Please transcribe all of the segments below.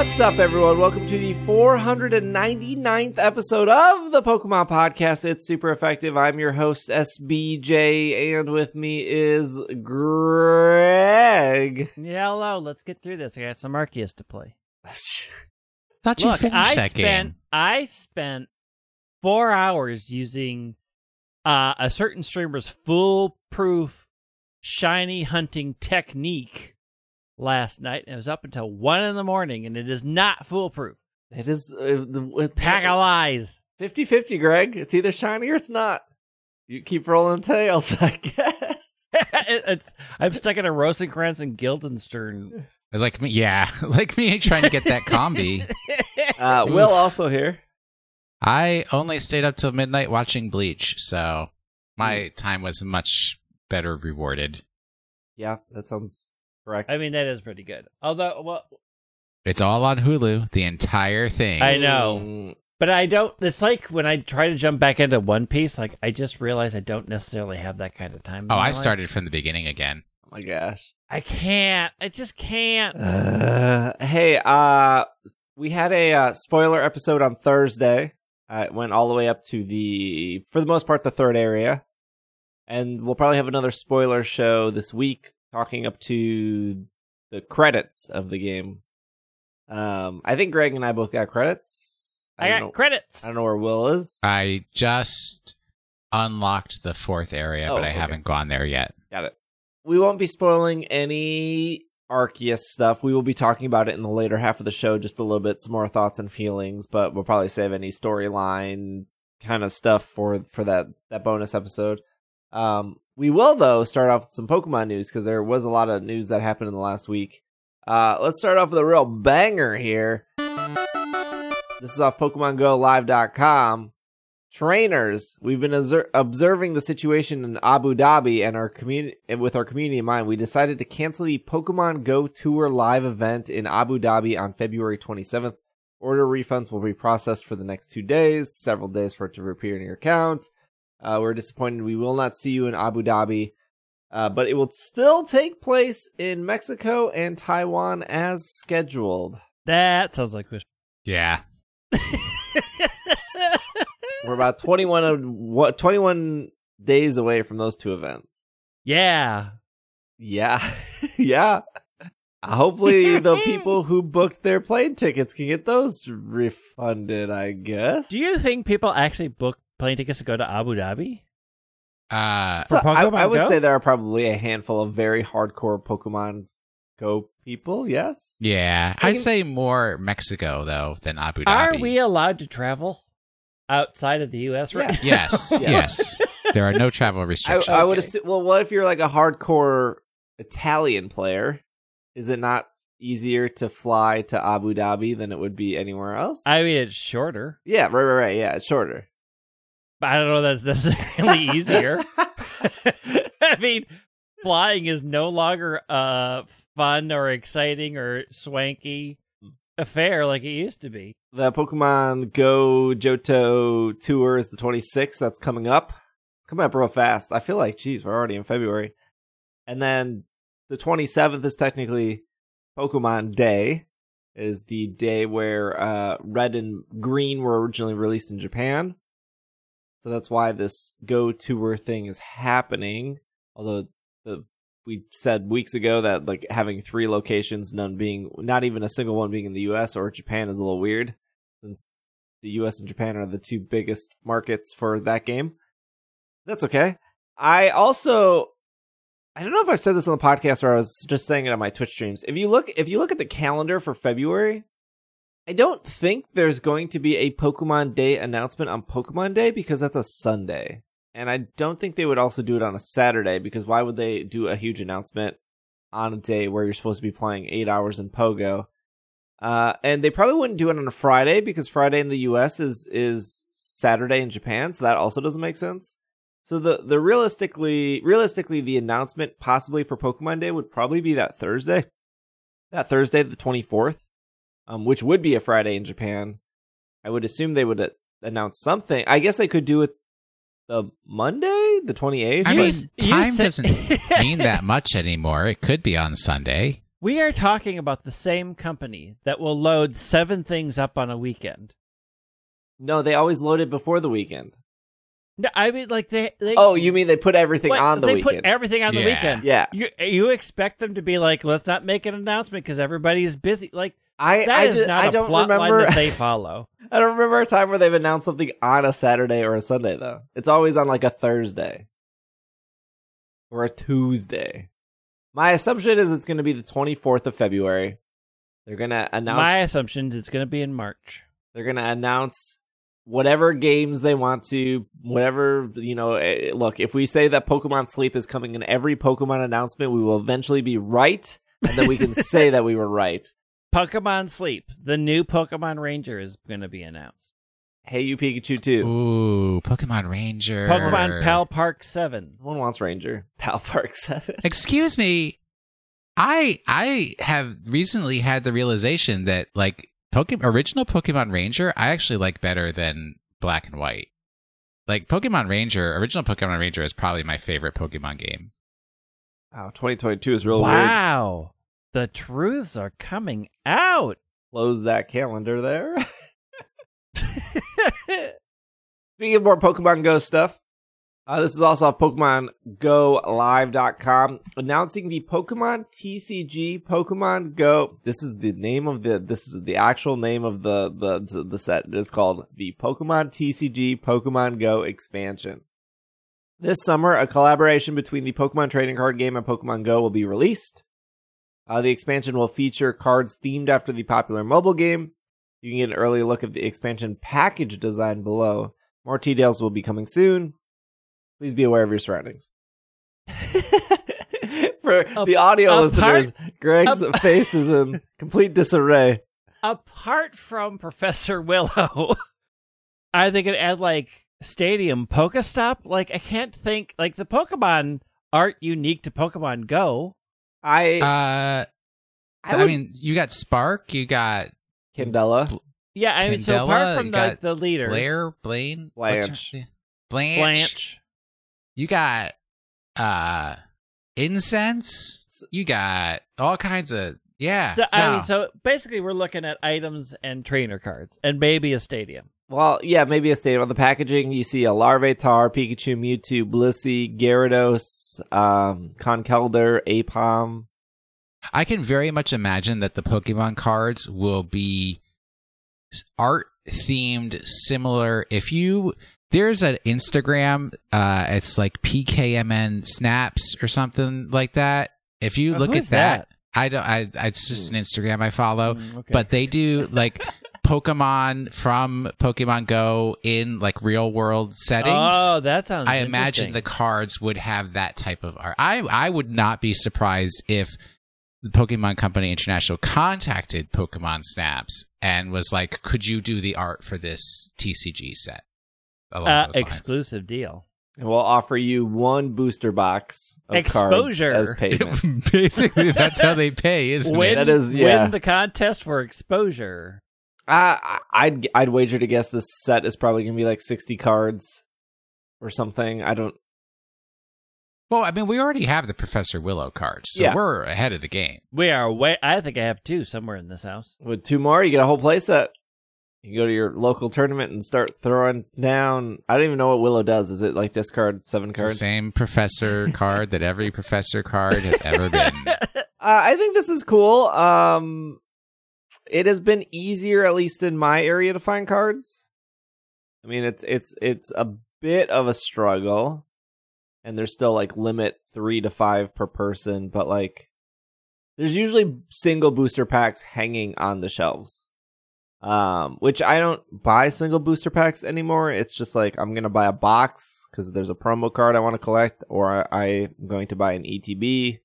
What's up, everyone? Welcome to the 499th episode of the Pokemon Podcast. It's super effective. I'm your host, SBJ, and with me is Greg. Yeah, hello. Let's get through this. I got some Arceus to play. Thought you Look, finished I that spent game. I spent four hours using uh, a certain streamer's foolproof shiny hunting technique last night. And it was up until one in the morning, and it is not foolproof. It is uh, the Pack of lies. 50 50, Greg. It's either shiny or it's not. You keep rolling tails, I guess. It- it's I'm stuck in a Rosencrantz and Guildenstern. It's like me, yeah, like me trying to get that combi. Uh, Will also here. I only stayed up till midnight watching Bleach, so my time was much better rewarded. Yeah, that sounds correct. I mean, that is pretty good. Although, well, It's all on Hulu, the entire thing. I know. But I don't. It's like when I try to jump back into One Piece. Like I just realize I don't necessarily have that kind of time. oh, I life. started from the beginning again. oh my gosh. I can't. I just can't. Uh, hey, uh, we had a uh, spoiler episode on Thursday. Uh, it went all the way up to the, for the most part, the third area. And we'll probably have another spoiler show this week talking up to the credits of the game. Um, I think Greg and I both got credits. I, don't got know, credits. I don't know where Will is. I just unlocked the fourth area, Oh, but I okay. haven't gone there yet. Got it. We won't be spoiling any Arceus stuff. We will be talking about it in the later half of the show, just a little bit, some more thoughts and feelings, but we'll probably save any storyline kind of stuff for for that that bonus episode. Um, we will though start off with some Pokemon news because there was a lot of news that happened in the last week. Uh, let's start off with a real banger here. This is off PokemonGoLive.com trainers. We've been obser- observing the situation in abu dhabi and our community with our community in mind. We decided to cancel the pokemon go tour live event in abu dhabi on february 27th order refunds will be processed for the next two days several days for it to appear in your account uh, we're disappointed we will not see you in abu dhabi uh, but it will still take place in mexico and taiwan as scheduled that sounds like wish. Yeah. we're about 21 of 21 days away from those two events yeah. Yeah, yeah. Hopefully, the people who booked their plane tickets can get those refunded. I guess. Do you think people actually book plane tickets to go to Abu Dhabi? Uh, So I, I would Go? say there are probably a handful of very hardcore Pokemon Go people. Yes. yeah. I I'd can- say more Mexico, though, than Abu Dhabi. Are we allowed to travel outside of the U.S. right? Yeah. Yes, Yes. yes. There are no travel restrictions. I would assume. Well, what if you're like a hardcore Italian player? Is it not easier to fly to Abu Dhabi than it would be anywhere else? I mean, it's shorter, yeah, right, right, right. Yeah, it's shorter. But I don't know that's necessarily easier. I mean, flying is no longer uh fun or exciting or swanky affair like it used to be. the Pokemon Go Johto tour is the 26th. That's coming up. It's coming up real fast. I feel like, geez, we're already in February. And then the 27th is technically Pokemon Day. Is the day where uh, Red and Green were originally released in Japan. So that's why this Go tour thing is happening. Although the we said weeks ago that like having three locations, none being not even a single one being in the US or Japan is a little weird since the US and Japan are the two biggest markets for that game. That's okay. I also I don't know if I've said this on the podcast or I was just saying it on my Twitch streams. If you look if you look at the calendar for February, I don't think there's going to be a Pokemon Day announcement on Pokemon Day because that's a Sunday. And I don't think they would also do it on a Saturday because why would they do a huge announcement on a day where you're supposed to be playing eight hours in Pogo? Uh, and they probably wouldn't do it on a Friday because Friday in the US is is Saturday in Japan, so that also doesn't make sense. So the the realistically realistically the announcement possibly for Pokemon Day would probably be that Thursday, that Thursday the twenty fourth, um, which would be a Friday in Japan. I would assume they would uh, announce something. I guess they could do it the Monday, the twenty eighth. I mean, time said- doesn't mean that much anymore. It could be on Sunday. We are talking about the same company that will load seven things up on a weekend. No, they always load it before the weekend. No, I mean like they. they Oh, you mean they put everything like, on the they weekend? put everything on the Yeah. weekend. yeah, You you expect them to be like, let's not make an announcement because everybody is busy. Like I that I, is not I a don't plot line remember. that they follow. I don't remember a time where they've announced something on a Saturday or a Sunday though. It's always on like a Thursday or a Tuesday. My assumption is it's going to be the 24th of February. They're going to announce My assumption is it's going to be in March. they're going to announce whatever games they want to, whatever, you know, eh, look, if we say that Pokemon Sleep is coming in every Pokemon announcement, we will eventually be right and then we can say that we were right. Pokemon Sleep, the new Pokemon Ranger is going to be announced. Hey, you Pikachu too. Ooh, Pokemon Ranger. Pokemon Pal Park Seven. No one wants Ranger. Pal Park 7. Excuse me. I I have recently had the realization that like Pokemon original Pokemon Ranger I actually like better than Black and White. Like Pokemon Ranger, original Pokemon Ranger is probably my favorite Pokemon game. Wow, 2022 is real weird. The truths are coming out. Close that calendar there. Speaking of more Pokemon Go stuff, uh, this is also off PokemonGoLive.com announcing the Pokemon TCG Pokemon Go. This is the name of the. This is the actual name of the the the set. It is called the Pokemon TCG Pokemon Go expansion. This summer, a collaboration between the Pokemon trading card game and Pokemon Go will be released. Uh, the expansion will feature cards themed after the popular mobile game. You can get an early look at the expansion package design below. More details will be coming soon. Please be aware of your surroundings. For A- the audio listeners, Greg's a- face is in complete disarray. Apart from Professor Willow, they going to add like Stadium Pokestop? Like I can't think. Like the Pokemon aren't unique to Pokemon Go. I Uh I, I, mean, you got Spark, you got Candela. Yeah, I mean, so apart from you like got the leaders, Blair, Blaine, what's her- Blanche. Blanche. Blanche, You got uh incense. You got all kinds of yeah. So, I mean, so- so basically, we're looking at items and trainer cards, and maybe a stadium. Well, yeah, maybe a stadium on the packaging. You see a Larvitar, Pikachu, Mewtwo, Blissey, Gyarados, um, Conkeldurr, Aipom. I can very much imagine that the Pokemon cards will be art themed similar. If you there's an Instagram, uh, it's like PKMN Snaps or something like that. If you Uh, look at that, I don't. I it's just an Instagram I follow, Mm, okay. but they do like Pokemon from Pokemon Go in like real world settings. oh, that sounds. I imagine the cards would have that type of art. I I would not be surprised if the Pokemon Company International contacted Pokemon Snaps and was like, "Could you do the art for this TCG set?" Uh, exclusive deal. And we'll offer you one booster box of Exposure. cards as payment. Basically, that's how they pay, isn't Win, it? That is- yeah. win the contest for exposure. I, I'd I'd wager to guess this set is probably gonna be like sixty cards or something. I don't. Well, I mean, we already have the Professor Willow cards, so Yeah. we're ahead of the game. We are way. I think I have two somewhere in this house. With two more, you get a whole playset. You can go to your local tournament and start throwing down. I don't even know what Willow does. Is it like discard seven It's the cards? same Professor card that every Professor card has ever been. Uh, I think this is cool. Um, it has been easier, at least in my area, to find cards. I mean, it's it's it's a bit of a struggle, and there's still like limit three to five per person, but like there's usually single booster packs hanging on the shelves. Um, which I don't buy single booster packs anymore. It's just like I'm gonna buy a box because there's a promo card I want to collect, or I'm going to buy an ETB.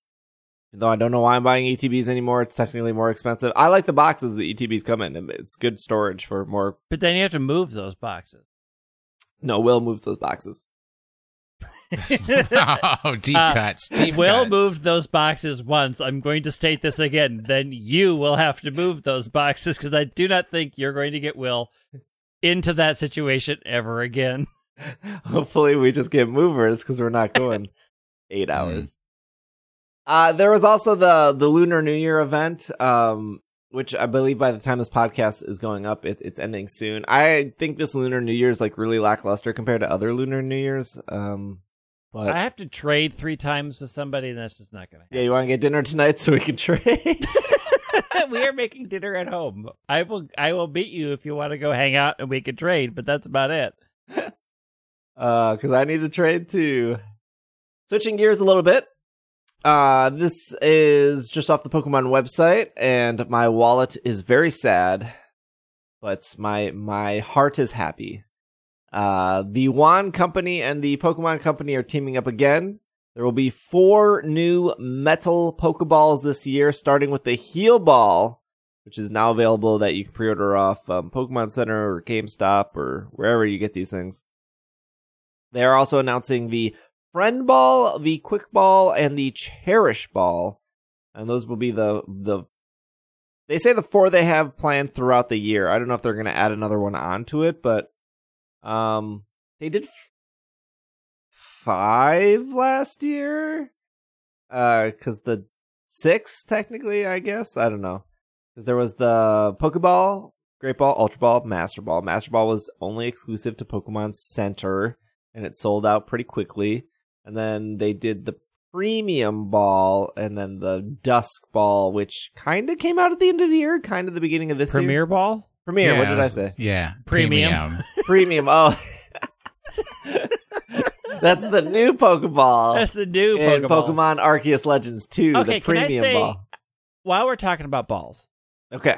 Though I don't know why I'm buying ETBs anymore, it's technically more expensive. I like the boxes the ETBs come in, it's good storage for more. But then you have to move those boxes. No, Will moves those boxes. oh, deep Uh, cuts. Deep Will cuts. moved those boxes once. I'm going to state this again. Then you will have to move those boxes because I do not think you're going to get Will into that situation ever again. Hopefully, we just get movers because we're not going eight hours. Uh, there was also the the Lunar New Year event, um, which I believe by the time this podcast is going up, it, it's ending soon. I think this Lunar New Year is like really lackluster compared to other Lunar New Years. Um, but I have to trade three times with somebody, and that's just not going to Happen. yeah, you want to get dinner tonight so we can trade? we are making dinner at home. I will. I will beat you if you want to go hang out and we can trade, but that's about it. uh, because I need to trade too. Switching gears a little bit. Uh, this is just off the Pokemon website, and my wallet is very sad, but my my heart is happy. Uh, the Wand Company and the Pokemon Company are teaming up again. There will be four new metal Pokeballs this year, starting with the Heal Ball, which is now available that you can pre-order off um, Pokemon Center or GameStop or wherever you get these things. They are also announcing the Friend Ball, the Quick Ball, and the Cherish Ball, and those will be the the. They say the four they have planned throughout the year. I don't know if they're going to add another one onto it, but um, they did f- five last year. Uh, because the six technically, I guess I don't know, because there was the Pokeball, Great Ball, Ultra Ball, Master Ball. Master Ball was only exclusive to Pokemon Center, and it sold out pretty quickly. And then they did the Premium Ball, and then the Dusk Ball, which kind of came out at the end of the year, kind of the beginning of this year. Premier ball. Premiere. Yeah, what did I say? Yeah, Premium. Premium. Oh, that's the new Pokeball That's the new in Pokeball. Pokemon Arceus Legends 2, Okay, the can I Premium say- Ball. While we're talking about balls, Okay.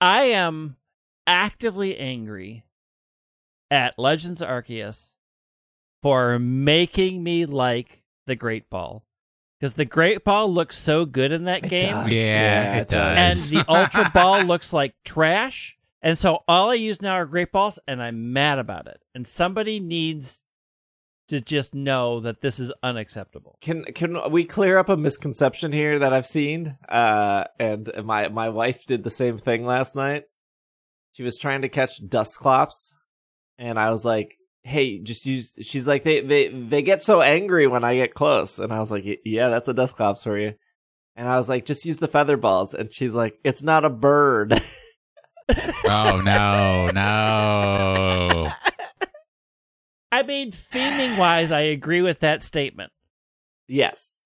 I am actively angry at Legends Arceus for making me like the Great Ball. Because the Great Ball looks so good in that It game, does. Yeah, it does. and the Ultra Ball looks like trash. And so all I use now are Great Balls, and I'm mad about it. And somebody needs to just know that this is unacceptable. Can can we clear up a misconception here that I've seen? Uh, and my my wife did the same thing last night. She was trying to catch Dusclops, and I was like, "Hey, just use." She's like, "They they they get so angry when I get close," and I was like, "Yeah, that's a Dusclops for you." And I was like, "Just use the feather balls," and she's like, "It's not a bird." oh no, no. I mean, theming wise, I agree with that statement. Yes.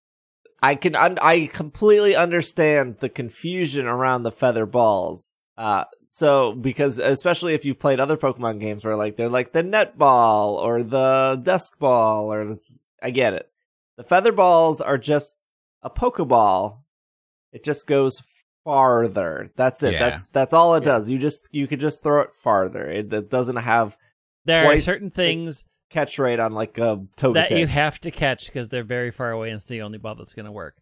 I can un- I completely understand the confusion around the feather balls. Uh so because especially if you've played other Pokemon games where like they're like the netball or the dusk ball or it's, I get it. The feather balls are just a Pokeball. It just goes farther. That's it. Yeah. That's that's all it Yeah. does. You just you could just throw it farther. It, it doesn't have There are certain things catch rate on like a Togetic. that you have to catch because they're very far away and it's the only ball that's going to work.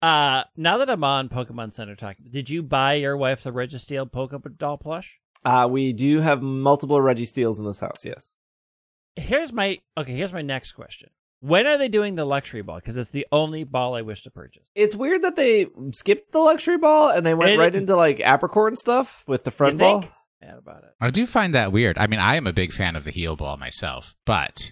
Uh, now that I'm on Pokemon Center talking, did you buy your wife the Registeel Pokemon doll plush? uh we do have multiple Registeels in this house, yes. Here's my okay. Here's my next question: When are they doing the luxury ball? Because it's the only ball I wish to purchase. It's weird that they skipped the luxury ball and they went It- right into like apricorn stuff with the friend You ball. think? Mad about it. I do find that weird. I mean, I am a big fan of the heal ball myself, but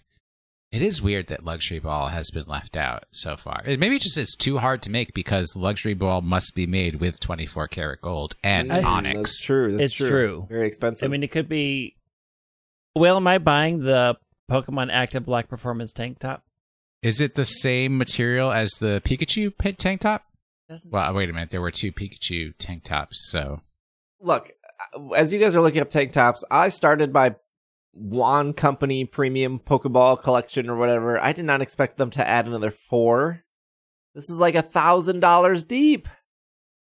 it is weird that luxury ball has been left out so far. It- Maybe it just is too hard to make because luxury ball must be made with 24 karat gold and Mm, onyx. That's true. That's It's true. true. Very expensive. I mean, it could be. Well, am I buying the Pokemon Active Black Performance tank top? Is it the same material as the Pikachu pit tank top? Doesn't Well, wait a minute. There were two Pikachu tank tops, so look, uh, as you guys are looking up tank tops, I started my Wand Company premium Pokeball collection or whatever. I did not expect them to add another four. This is like a thousand dollars deep.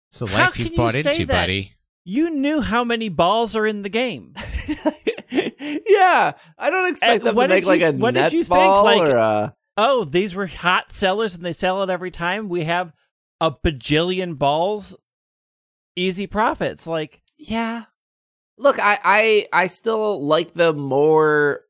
it's the life you've bought say into, that? buddy. You knew how many balls are in the game. yeah, I don't expect Uh, them what to make did like you- a what did net you think, ball like- or a. oh, these were hot sellers and they sell it every time. We have a bajillion balls, easy profits. Like, Yeah. Look, I, I I still like them more.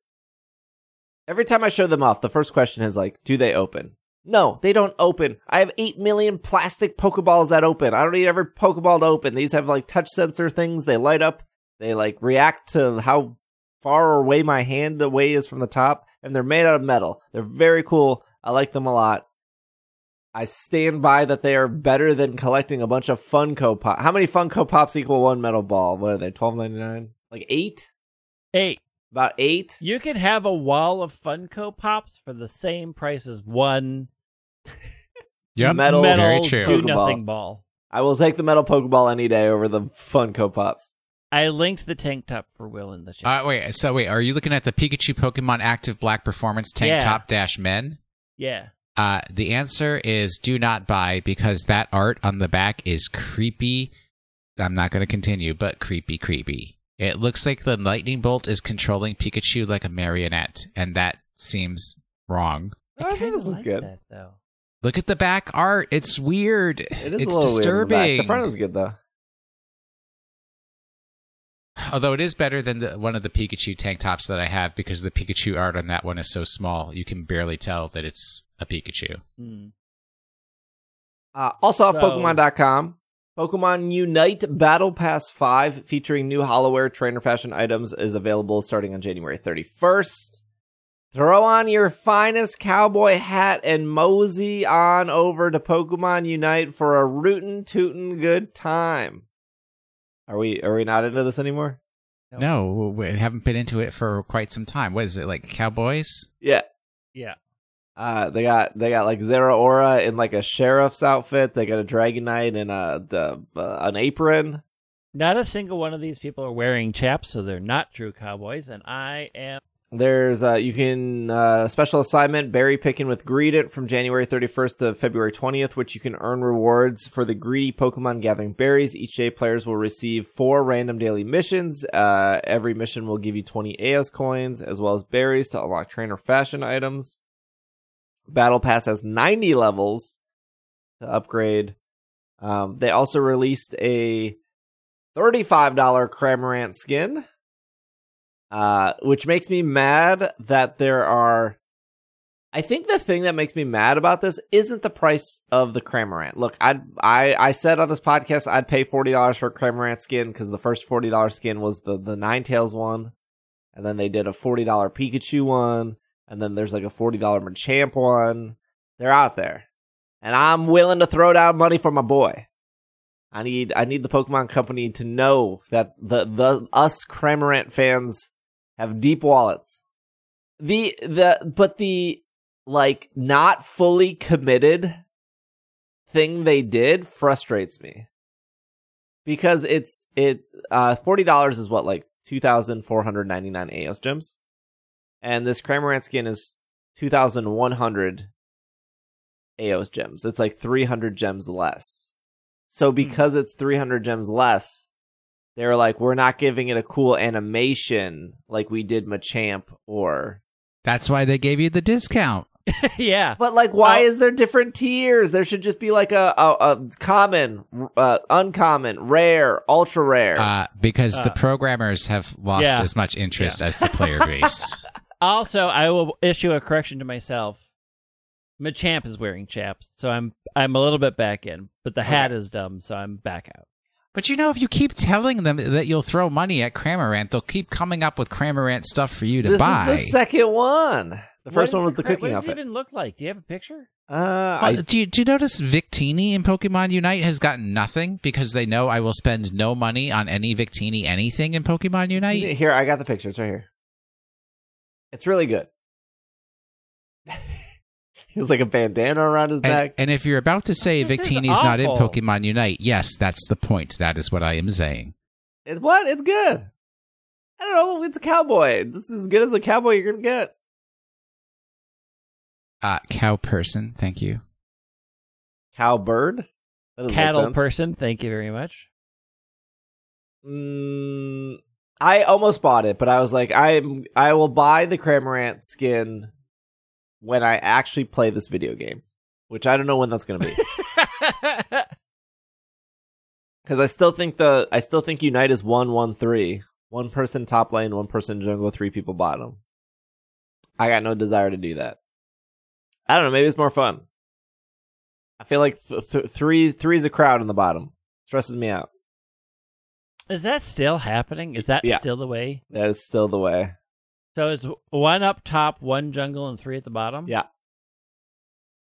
Every time I show them off, the first question is like, do they open? No, they don't open. I have 8 million plastic Pokeballs that open. I don't need every Pokeball to open. These have like touch sensor things. They light up. They like react to how far away my hand away is from the top. And they're made out of metal. They're very cool. I like them a lot. I stand by that they are better than collecting a bunch of Funko Pop. How many Funko Pops equal one metal ball? What are they? Twelve ninety nine? Like eight? Eight. About eight? you could have a wall of Funko Pops for the same price as one Yep. Metal- metal Very true. do Pokeball. nothing ball. I will take the metal Pokeball any day over the Funko Pops. I linked the tank top for Will in the chat. Uh, wait, so wait, are you looking at the Pikachu Pokemon Active Black Performance Tank Yeah. Top Dash Men? yeah. Uh, the answer is do not buy because that art on the back is creepy. I'm not going to continue, but creepy, creepy. It looks like the lightning bolt is controlling Pikachu like a marionette, and that seems wrong. I think kinda this is like good. That, though. Look at the back art. It's weird. It is it's a little disturbing. weird. The, the front is good though. Although it is better than the, one of the Pikachu tank tops that I have because the Pikachu art on that one is so small, you can barely tell that it's a Pikachu. Hmm. Uh, also off So- Pokemon.com, Pokemon Unite Battle Pass 5 featuring new Holowear trainer fashion items is available starting on January 31st. Throw on your finest cowboy hat and mosey on over to Pokemon Unite for a rootin' tootin' good time. Are we are we not into this anymore? Nope. No, we haven't been into it for quite some time. What is it like, Cowboys? Yeah. Yeah. Uh, they got they got like Zeraora in like a sheriff's outfit. They got a Dragonite in a the, uh, an apron. Not a single one of these people are wearing chaps, so they're not true cowboys, and I am. There's uh you can uh special assignment berry picking with Greedent from January 31st to February 20th, which you can earn rewards for the greedy Pokemon gathering berries. Each day players will receive four random daily missions. Uh every mission will give you 20 Aeos coins as well as berries to unlock trainer fashion items. Battle Pass has 90 levels to upgrade. Um they also released a $35 Cramorant skin uh, which makes me mad that there are. I think the thing that makes me mad about this isn't the price of the Cramorant. Look, I I I said on this podcast I'd pay forty dollars for a Cramorant skin because the first forty dollars skin was the the Ninetales one, and then they did a forty dollar Pikachu one, and then there's like a forty dollar Machamp one. They're out there, and I'm willing to throw down money for my boy. I need I need the Pokemon Company to know that the the us Cramorant fans have deep wallets. The the but the like not fully committed thing they did frustrates me. Because it's it uh forty dollars is what like two thousand four hundred ninety nine Aeos gems. And this Cramorant skin is two thousand one hundred Aeos gems. It's like three hundred gems less. So because it's three hundred gems less, they were like, we're not giving it a cool animation like we did Machamp or. That's why they gave you the discount. yeah. But like, why Well- is there different tiers? There should just be like a a, a common, uh, uncommon, rare, ultra rare. Uh, because the Uh, programmers have lost yeah. as much interest as the player base. Also, I will issue a correction to myself. Machamp is wearing chaps, so I'm I'm a little bit back in, but the hat is dumb, so I'm back out. but you know, if you keep telling them that you'll throw money at Cramorant, they'll keep coming up with Cramorant stuff for you to this buy. is the second one. The first is one was the cra- cooking What does it even look like? Do you have a picture? Uh, Uh, I, do, you, do you notice Victini in Pokemon Unite has gotten nothing because they know I will spend no money on any Victini anything in Pokemon Unite? here, I got the picture. It's right here. It's really good. he was like a bandana around his And, neck. and if you're about to say This Victini's not in. Pokemon Unite, yes, that's the point. That is what I am saying. It's what? It's good. I don't know. It's a cowboy. This is as good as a cowboy you're gonna get. Uh, cow person, thank you. Cowbird. That Cattle person, thank you very much. Mm, I almost bought it, but I was like, I'm I will buy the Cramorant skin when I actually play this video game, which I don't know when that's gonna be. Because I still think the I still think Unite is one one three one person top lane, one person jungle, three people bottom. I got no desire to do that. I don't know. Maybe it's more fun. I feel like th- th- three is a crowd in the bottom. Stresses me out. Is that still happening? Is that Yeah. still the way? That is still the way. So it's one up top, one jungle, and three at the bottom. Yeah.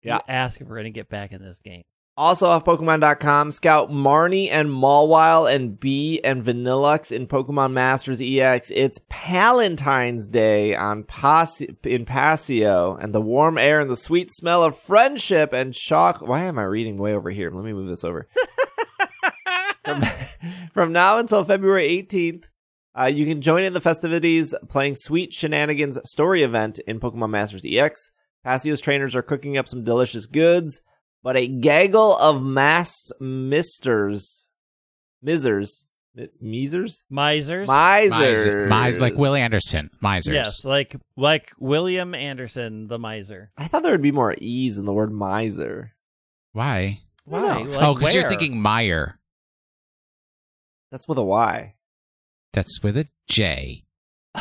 Yeah. You ask if we're going to get back in this game. Also off Pokemon.com, scout Marnie and Mawile and B and Vanilluxe in Pokemon Masters EX. It's Palentine's Day on Pas- in Pasio, and the warm air and the sweet smell of friendship and chocolate. Why am I reading way over here? Let me move this over. from, from now until February 18th, uh, you can join in the festivities playing Sweet Shenanigans story event in Pokemon Masters EX. Pasio's trainers are cooking up some delicious goods, but a gaggle of masked misters, misers, mi- misers, Misers. misers, like Willie Anderson. Misers. Yes, like like William Anderson, the miser. I thought there would be more e's in the word miser. Why? Why? Like, oh, because you're thinking Meijer. That's with a Y. That's with a J.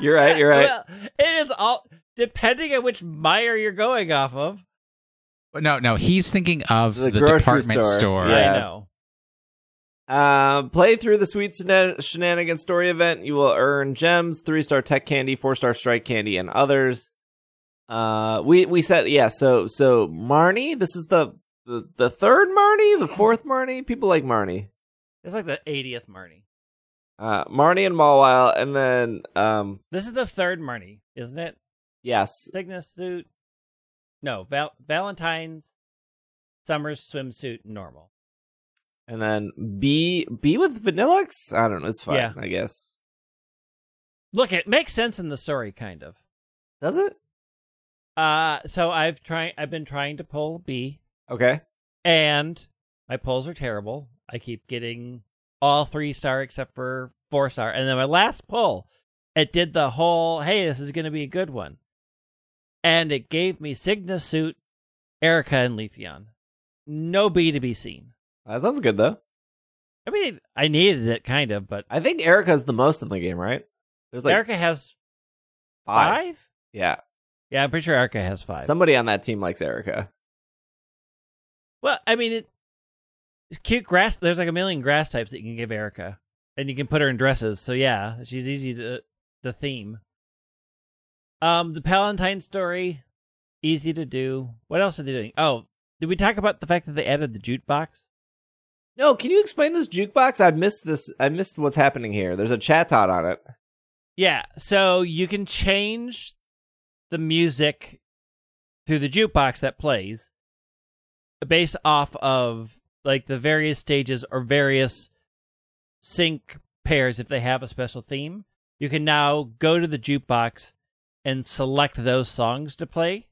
you're right. You're right. Well, it is all depending on which mire you're going off of. No, no, he's thinking of The the, department store. store. Yeah. I know. Uh, play through the Sweet Shena- Shenanigan story event. You will earn gems, three star tech candy, four star strike candy, and others. Uh, we we said yeah. So so Marnie, this is the the, the third Marnie, the fourth Marnie. People like Marnie. It's like the 80th Marnie. Uh, Marnie and Mawile, and then um This is the third Marnie, isn't it? yes, Sygna suit. No, Val- Valentine's, Summer's swimsuit, normal. and then B B with Vanilluxe. I don't know. It's fine. Yeah. I guess. Look, it makes sense in the story, kind of. Does it? Uh, so I've tried. I've been trying to pull B, Okay. and my pulls are terrible. I keep getting all three star except for four star, and then my last pull, it did the whole "Hey, this is going to be a good one," and it gave me Sygna suit, Erica, and Leafeon. No B to be seen. That sounds good though. I mean, I needed it kind of, but I think Erica's the most in the game, right? There's like Erica has five. five. Yeah. Yeah, I'm pretty sure Erica has five. Somebody on that team likes Erica. Well, I mean, it, it's cute grass. There's like a million grass types that you can give Erica, and you can put her in dresses. So yeah, she's easy to the theme. Um, the Palatine story, easy to do. What else are they doing? Oh, did we talk about the fact that they added the jukebox? No, can you explain this jukebox? I missed this. I missed what's happening here. There's a Chatot on it. Yeah, so you can change the music through the jukebox that plays based off of like the various stages or various sync pairs if they have a special theme. You can now go to the jukebox and select those songs to play.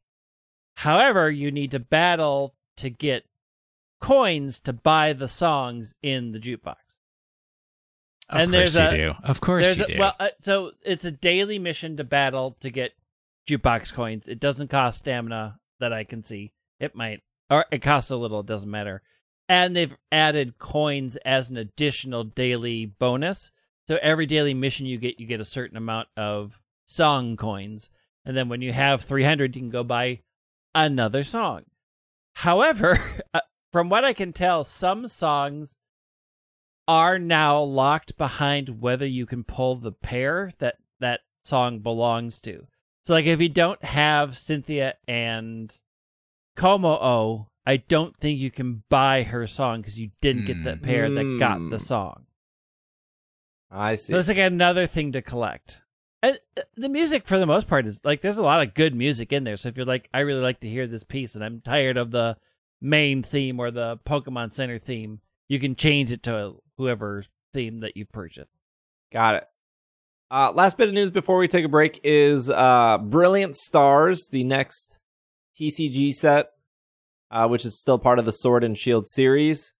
However, you need to battle to get coins to buy the songs in the jukebox. Of And course there's you a- do. Of course There's you a, do. well, uh, so it's a daily mission to battle to get jukebox coins. It doesn't cost stamina that I can see. It might, or it costs a little. It doesn't matter. And they've added coins as an additional daily bonus. So every daily mission you get, you get a certain amount of song coins, and then when you have 300, you can go buy another song. However, uh, from what I can tell, some songs are now locked behind whether you can pull the pair that that song belongs to. So like if you don't have Cynthia and Kommo-o, I don't think you can buy her song because you didn't get that pair that got the Mm. song. I see. So it's like another thing to collect. And uh, the music, for the most part, is like there's a lot of good music in there. So if you're like, I really like to hear this piece, and I'm tired of the main theme or the Pokemon Center theme, you can change it to whoever theme that you purchase. Got it. Uh, last bit of news before we take a break is uh, Brilliant Stars, the next TCG set, uh, which is still part of the Sword and Shield series.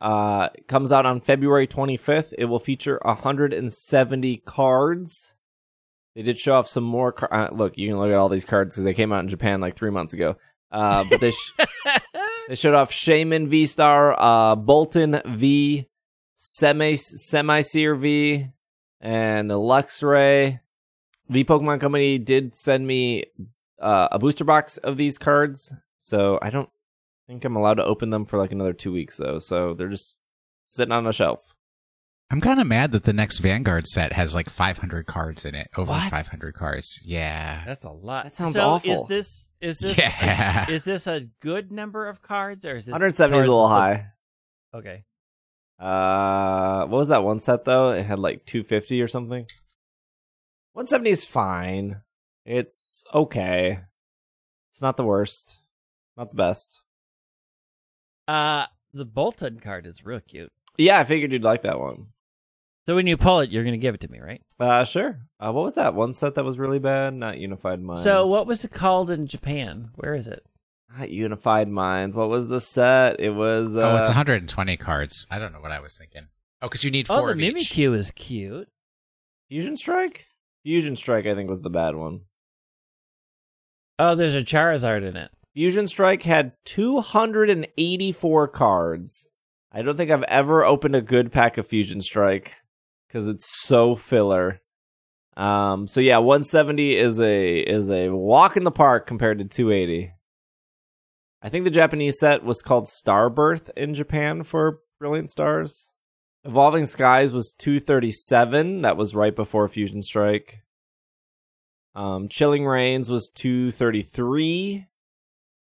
Uh, comes out on February 25th. It will feature 170 cards. They did show off some more. Car- uh, look, you can look at all these cards because they came out in Japan like three months ago. Uh, but they sh- they showed off Shaymin V Star, uh, Boltund V, Semi Semi Seer V, and Luxray. The Pokemon Company did send me uh, a booster box of these cards, so I don't think I'm allowed to open them for like another two weeks though. So they're just sitting on a shelf. I'm kind of mad that the next Vanguard set has like 500 cards in it. Over What? 500 cards. Yeah. That's a lot. That sounds so awful. Is this is this Yeah. is this a good number of cards or is this 170 is a little the- high. Okay. Uh, what was that one set though? It had like 250 or something. 170 is fine. It's okay. It's not the worst. Not the best. Uh the Boltund card is real cute. Yeah, I figured you'd like that one. So when you pull it, you're going to give it to me, right? Uh, sure. Uh, what was that one set that was really bad? Not Unified Minds. So what was it called in Japan? Where is it? Not Unified Minds. What was the set? It was. Uh, oh, it's 120 cards. I don't know what I was thinking. Oh, because you need four. Oh, the of each. Mimikyu is cute. Fusion Strike. Fusion Strike, I think, was the bad one. Oh, there's a Charizard in it. Fusion Strike had 284 cards. I don't think I've ever opened a good pack of Fusion Strike because it's so filler. Um, so yeah, 170 is a is a walk in the park compared to 280. I think the Japanese set was called Starbirth in Japan for Brilliant Stars. Evolving Skies was 237. That was right before Fusion Strike. Um, Chilling Reigns was 233.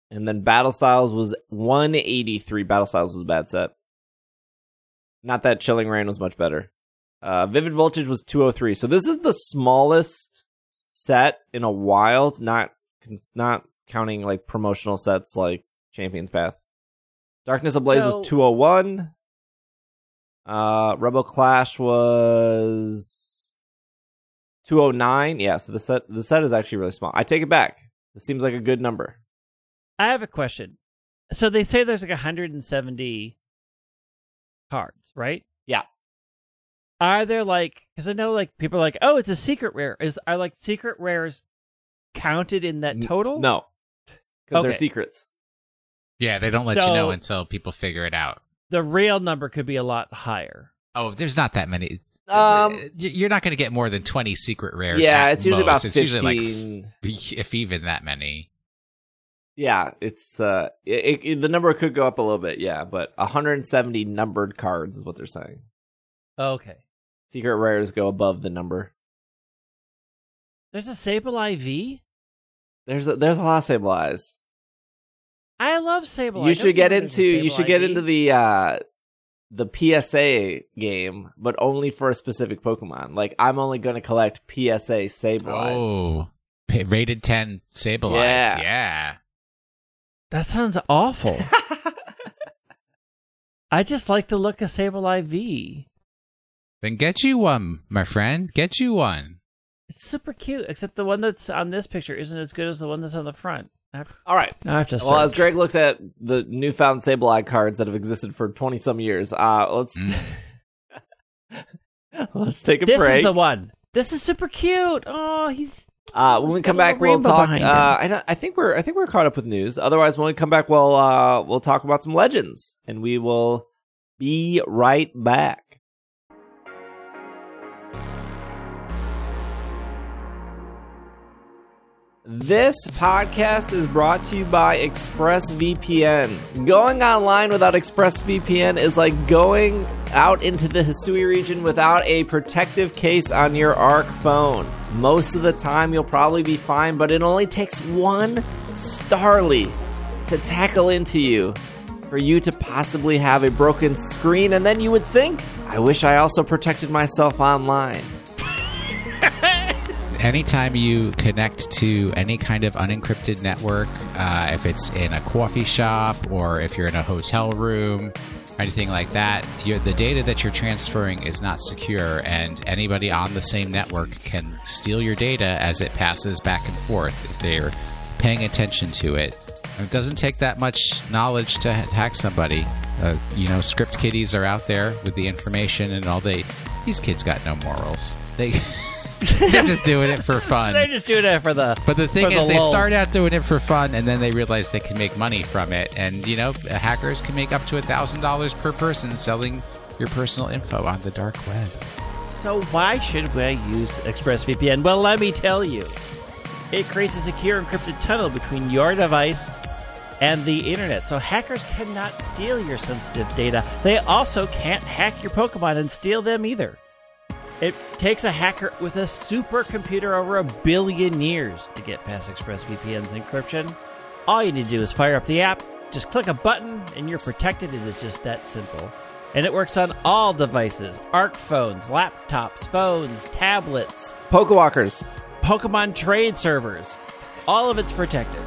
And then Battle Styles was 183. Battle Styles was a bad set. Not that Chilling Reign was much better. Uh, Vivid Voltage was 203. So this is the smallest set in a while, not not counting like promotional sets like Champions Path. Darkness Ablaze So- was 201. Uh, Rebel Clash was 209. Yeah, so the set the set is actually really small. I take it back. This seems like a good number. I have a question. So they say there's like 170 cards, right? Yeah. Are there like because I know like people are like, oh, it's a secret rare. Is are like secret rares counted in that total? No, because they're secrets. Yeah, they don't let you know until people figure it out. The real number could be a lot higher. Oh, there's not that many. Um, you're not going to get more than 20 secret rares. yeah, at it's usually most. about It's usually fifteen. like, f- if even that many. yeah, it's uh, it, it, the number could go up a little bit. Yeah, but 170 numbered cards is what they're saying. Okay. Secret rares go above the number. There's a Sableye V. There's a, there's a lot of Sableyes. I love Sable. You don't should get into you Sable should get into the uh the PSA game, but only for a specific Pokemon. Like I'm only going to collect PSA Sableyes. Oh, pa- rated 10 Sableye. Yeah. Yeah. That sounds awful. I just like the look of Sableye V. Then get you one, my friend. Get you one. It's super cute, except the one that's on this picture isn't as good as the one that's on the front. I have, All right. I have to Well, as. Greg looks at the newfound Sableye cards that have existed for 20 some years, uh, let's Mm. let's take a this break. This is the one. This is super cute. Oh, he's uh, when we come back, we'll talk. Uh, I, I think we're I think we're caught up with news. Otherwise, when we come back, we'll uh, we'll talk about some legends, and we will be right back. This podcast is brought to you by ExpressVPN. Going online without ExpressVPN is like going out into the Hisui region without a protective case on your ARC phone. Most of the time, you'll probably be fine, but it only takes one Starly to tackle into you for you to possibly have a broken screen, and then you would think, I wish I also protected myself online. Anytime you connect to any kind of unencrypted network, uh, if it's in a coffee shop or if you're in a hotel room, or anything like that, the data that you're transferring is not secure, and anybody on the same network can steal your data as it passes back and forth if they're paying attention to it. And it doesn't take that much knowledge to hack somebody. Uh, you know, script kiddies are out there with the information, and all they these kids got no morals. They they're just doing it for fun. they're just doing it for the. But the thing is, the they lulz. start out doing it for fun, and then they realize they can make money from it. And you know, hackers can make up to a thousand dollars per person selling your personal info on the dark web. So why should we use ExpressVPN? Well, let me tell you. It creates a secure encrypted tunnel between your device and the internet, so hackers cannot steal your sensitive data. They also can't hack your Pokemon and steal them either. It takes a hacker with a supercomputer over a billion years to get past ExpressVPN's encryption. All you need to do is fire up the app, just click a button, and you're protected. It is just that simple. And it works on all devices ARC phones, laptops, phones, tablets, Pokewalkers. Pokemon trade servers. All of it's protected.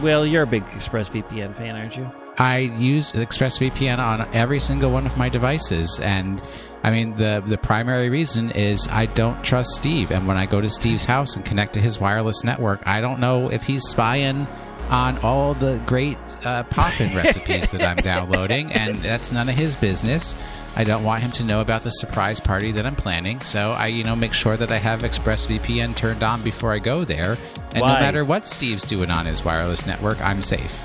Will, you're a big ExpressVPN fan, aren't you? I use ExpressVPN on every single one of my devices, and I mean the the primary reason is I don't trust Steve, and when I go to Steve's house and connect to his wireless network, I don't know if he's spying on all the great uh, poppin recipes that I'm downloading, and that's none of his business. I don't want him to know about the surprise party that I'm planning, so I, you know, make sure that I have ExpressVPN turned on before I go there. And Wise. no matter what Steve's doing on his wireless network, I'm safe.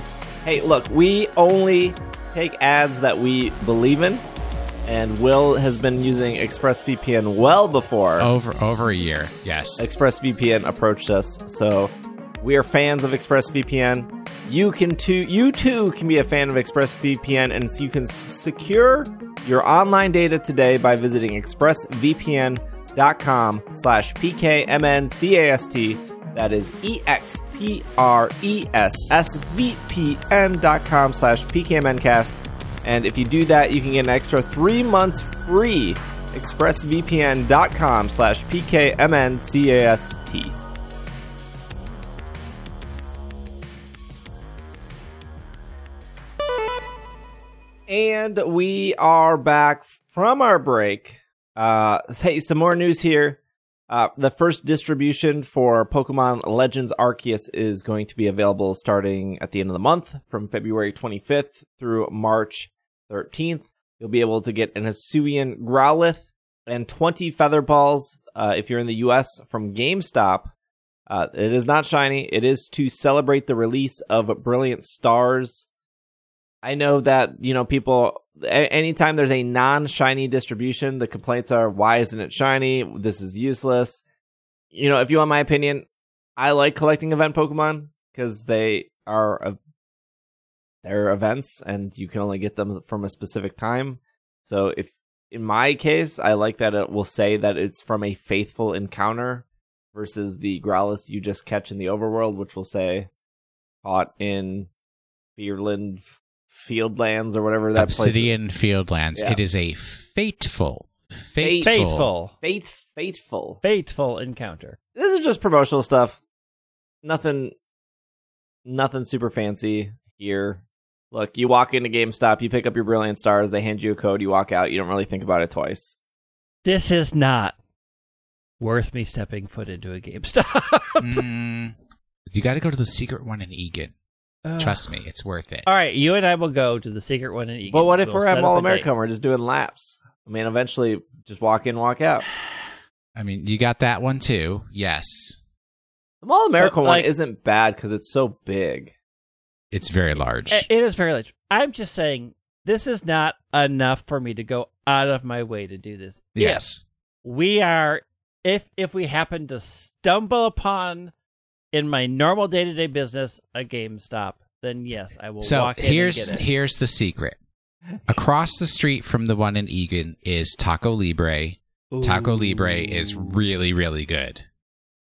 Hey, look, we only take ads that we believe in, and Will has been using ExpressVPN well before Over over a year, yes. ExpressVPN approached us. So we are fans of ExpressVPN. You can too. You too can be a fan of ExpressVPN, and you can secure your online data today by visiting expressvpn.com/slash pkmncast. That is e x p r e s s v p n dot com slash pkmncast. And if you do that, you can get an extra three months free. expressvpn.com slash pkmncast. And we are back from our break. Uh, hey, some more news here. Uh, the first distribution for Pokemon Legends Arceus is going to be available starting at the end of the month from February 25th through March 13th. You'll be able to get an Hisuian Growlithe and 20 Feather Balls uh, if you're in the US from GameStop. Uh, it is not shiny. It is to celebrate the release of Brilliant Stars. I know that, you know, people, a- anytime there's a non shiny distribution, the complaints are, why isn't it shiny? This is useless. You know, if you want my opinion, I like collecting event Pokemon because they are, a, they're events and you can only get them from a specific time. So if, in my case, I like that it will say that it's from a faithful encounter versus the Growlithe you just catch in the overworld, which will say caught in Fearland Fieldlands or whatever that place. is. Obsidian Fieldlands. Yeah. It is a fateful, fateful, Faithful. Fate, fateful. Fateful encounter. This is just promotional stuff. Nothing, nothing super fancy here. Look, you walk into GameStop, you pick up your Brilliant Stars, they hand you a code, you walk out, you don't really think about it twice. This is not worth me stepping foot into a GameStop. Mm, you got to go to the secret one in Eagan. Trust me, it's worth it. All right, you and I will go to the secret one in Eagan. But what if We'll we're at Mall America and we're just doing laps? I mean, eventually, just walk in, walk out. I mean, you got that one too. Yes, The Mall America But, one isn't bad because it's so big. It's very large. It is very large. I'm just saying this is not enough for me to go out of my way to do this. yes, If we are if if we happen to stumble upon in my normal day to day business a GameStop, then yes, I will so walk in here's and get it. here's the secret. Across the street from the one in Eagan is Taco Libre. Taco Libre is really really good.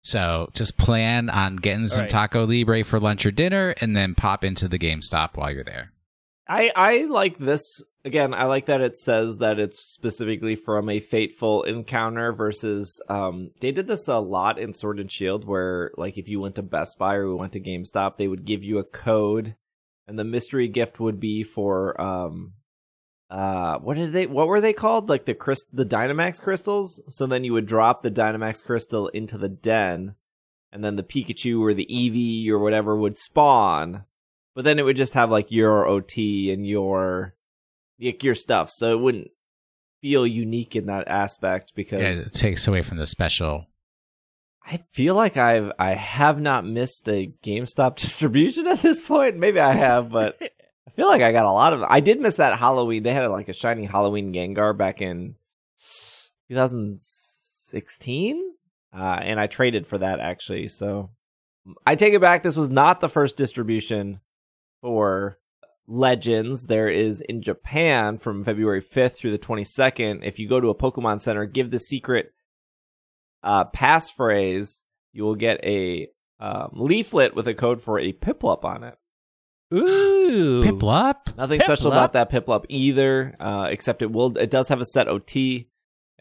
So just plan on getting some right. Taco Libre for lunch or dinner, and then pop into the GameStop while you're there. I I like this again. I like that it says that it's specifically from a fateful encounter versus um they did this a lot in Sword and Shield where like if you went to Best Buy or we went to GameStop, they would give you a code and the mystery gift would be for um uh what did they what were they called like the crys- the dynamax crystals so then you would drop the dynamax crystal into the den and then the pikachu or the eevee or whatever would spawn but then it would just have like your ot and your like your stuff so it wouldn't feel unique in that aspect because Yeah, it takes away from the special. I feel like I've I have not missed a GameStop distribution at this point. Maybe I have, but I feel like I got a lot of. I did miss that Halloween. They had like a shiny Halloween Gengar back in 2016, uh, and I traded for that actually. So I take it back. This was not the first distribution for Legends. There is in Japan from February 5th through the 22nd. If you go to a Pokemon Center, give the secret uh, passphrase, you will get a um, leaflet with a code for a Piplup on it. Ooh. Piplup? Nothing special Piplup? about that Piplup either, uh, except it will. It does have a set OT.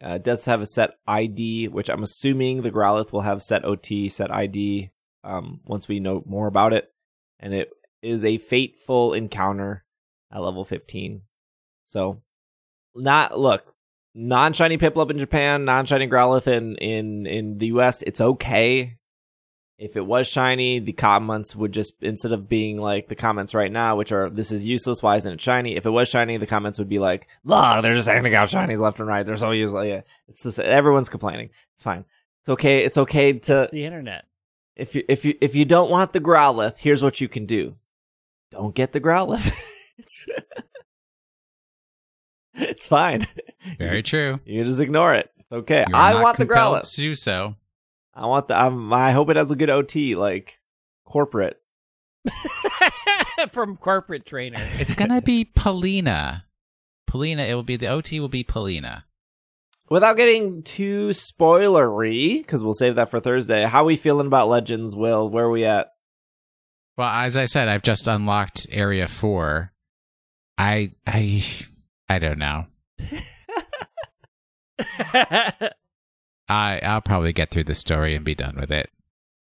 Uh, it does have a set ID, which I'm assuming the Growlithe will have set OT, set ID. Um, once we know more about it, and it is a fateful encounter at level 15. So, not look non shiny Piplup in Japan, non shiny Growlithe in in in the US. It's okay. If it was shiny, the comments would just instead of being like the comments right now, which are this is useless, why isn't it shiny? If it was shiny, the comments would be like, look, they're just handing out shinies left and right. They're so useless. Yeah, it's this. Everyone's complaining. It's fine. It's okay. It's okay to the internet. if you if you if you don't want the Growlithe, here's what you can do. Don't get the Growlithe. it's it's fine. Very true. You just ignore it. It's okay. You're I not want the compelled Growlithe. to do so. I want the. Um, I hope it has a good OT, like corporate. From corporate trainer. It's gonna be Polina. Polina. It will be the OT. Will be Polina. Without getting too spoilery, because we'll save that for Thursday. How are we feeling about Legends? Will where are we at? Well, as I said, I've just unlocked Area Four. I I I don't know. I I'll probably get through the story and be done with it.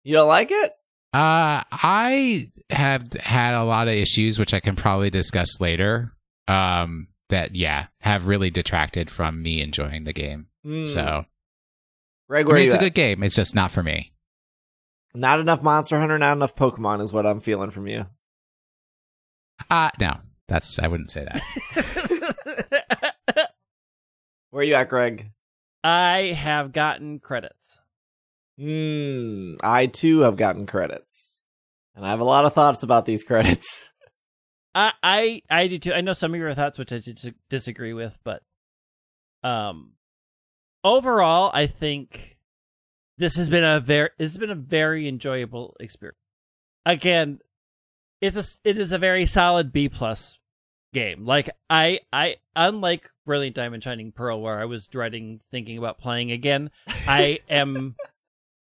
You don't like it? Uh, I have had a lot of issues, which I can probably discuss later. Um, that yeah, have really detracted from me enjoying the game. Hmm. So Greg, I mean, it's you a at? good game. It's just not for me. Not enough Monster Hunter, not enough Pokemon is what I'm feeling from you. Uh no, that's I wouldn't say that. Where are you at, Greg? I have gotten credits. Hmm. I too have gotten credits, and I have a lot of thoughts about these credits. I I I do too. I know some of your thoughts, which I dis- disagree with, but um, overall, I think this has been a very this has been a very enjoyable experience. Again, it's a, it is a very solid B plus game. Like I I unlike Brilliant Diamond Shining Pearl, where I was dreading thinking about playing again, I am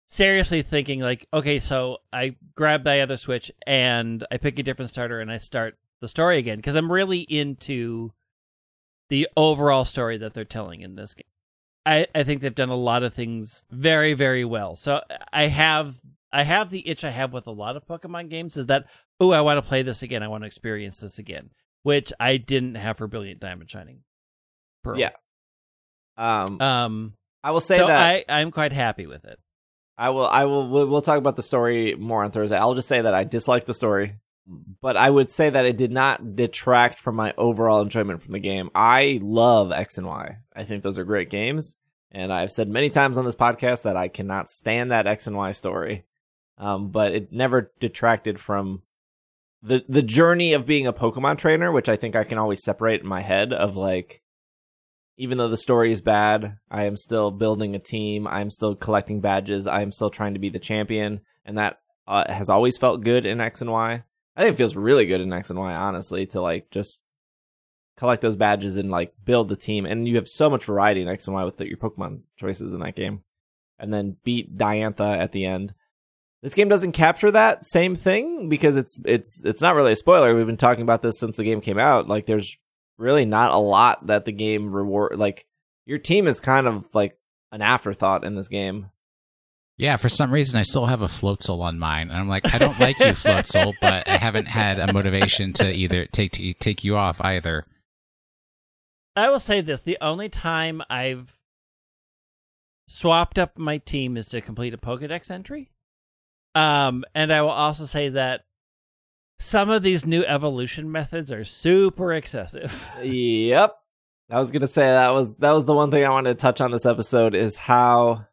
seriously thinking like, okay, so I grab the other Switch and I pick a different starter and I start the story again because I'm really into the overall story that they're telling in this game. I, I think they've done a lot of things very, very well. So I have I have the itch I have with a lot of Pokemon games is that oh I want to play this again. I want to experience this again, which I didn't have for Brilliant Diamond Shining. Pearl. Yeah. Um, Um. I will say so that I I'm quite happy with it. I will. I will. We'll, we'll talk about the story more on Thursday. I'll just say that I disliked the story, but I would say that it did not detract from my overall enjoyment from the game. I love X and Y. I think those are great games, and I've said many times on this podcast that I cannot stand that X and Y story. Um, but it never detracted from the the journey of being a Pokemon trainer, which I think I can always separate in my head of like even though the story is bad, I am still building a team. I'm still collecting badges. I am still trying to be the champion, and that uh, has always felt good in X and Y. I think it feels really good in X and Y, honestly, to like just collect those badges and like build the team. And you have so much variety in X and Y with the, your Pokemon choices in that game, and then beat Diantha at the end. This game doesn't capture that same thing because it's it's it's not really a spoiler. We've been talking about this since the game came out. Like there's really not a lot that the game reward like your team is kind of like an afterthought in this game. Yeah, for some reason I still have a Floatzel on mine, and I'm like, I don't like you, Floatzel, but I haven't had a motivation to either take to take you off either. I will say this: the only time I've swapped up my team is to complete a Pokedex entry. Um, and I will also say that some of these new evolution methods are super excessive. yep. I was gonna say that was that was the one thing I wanted to touch on this episode is how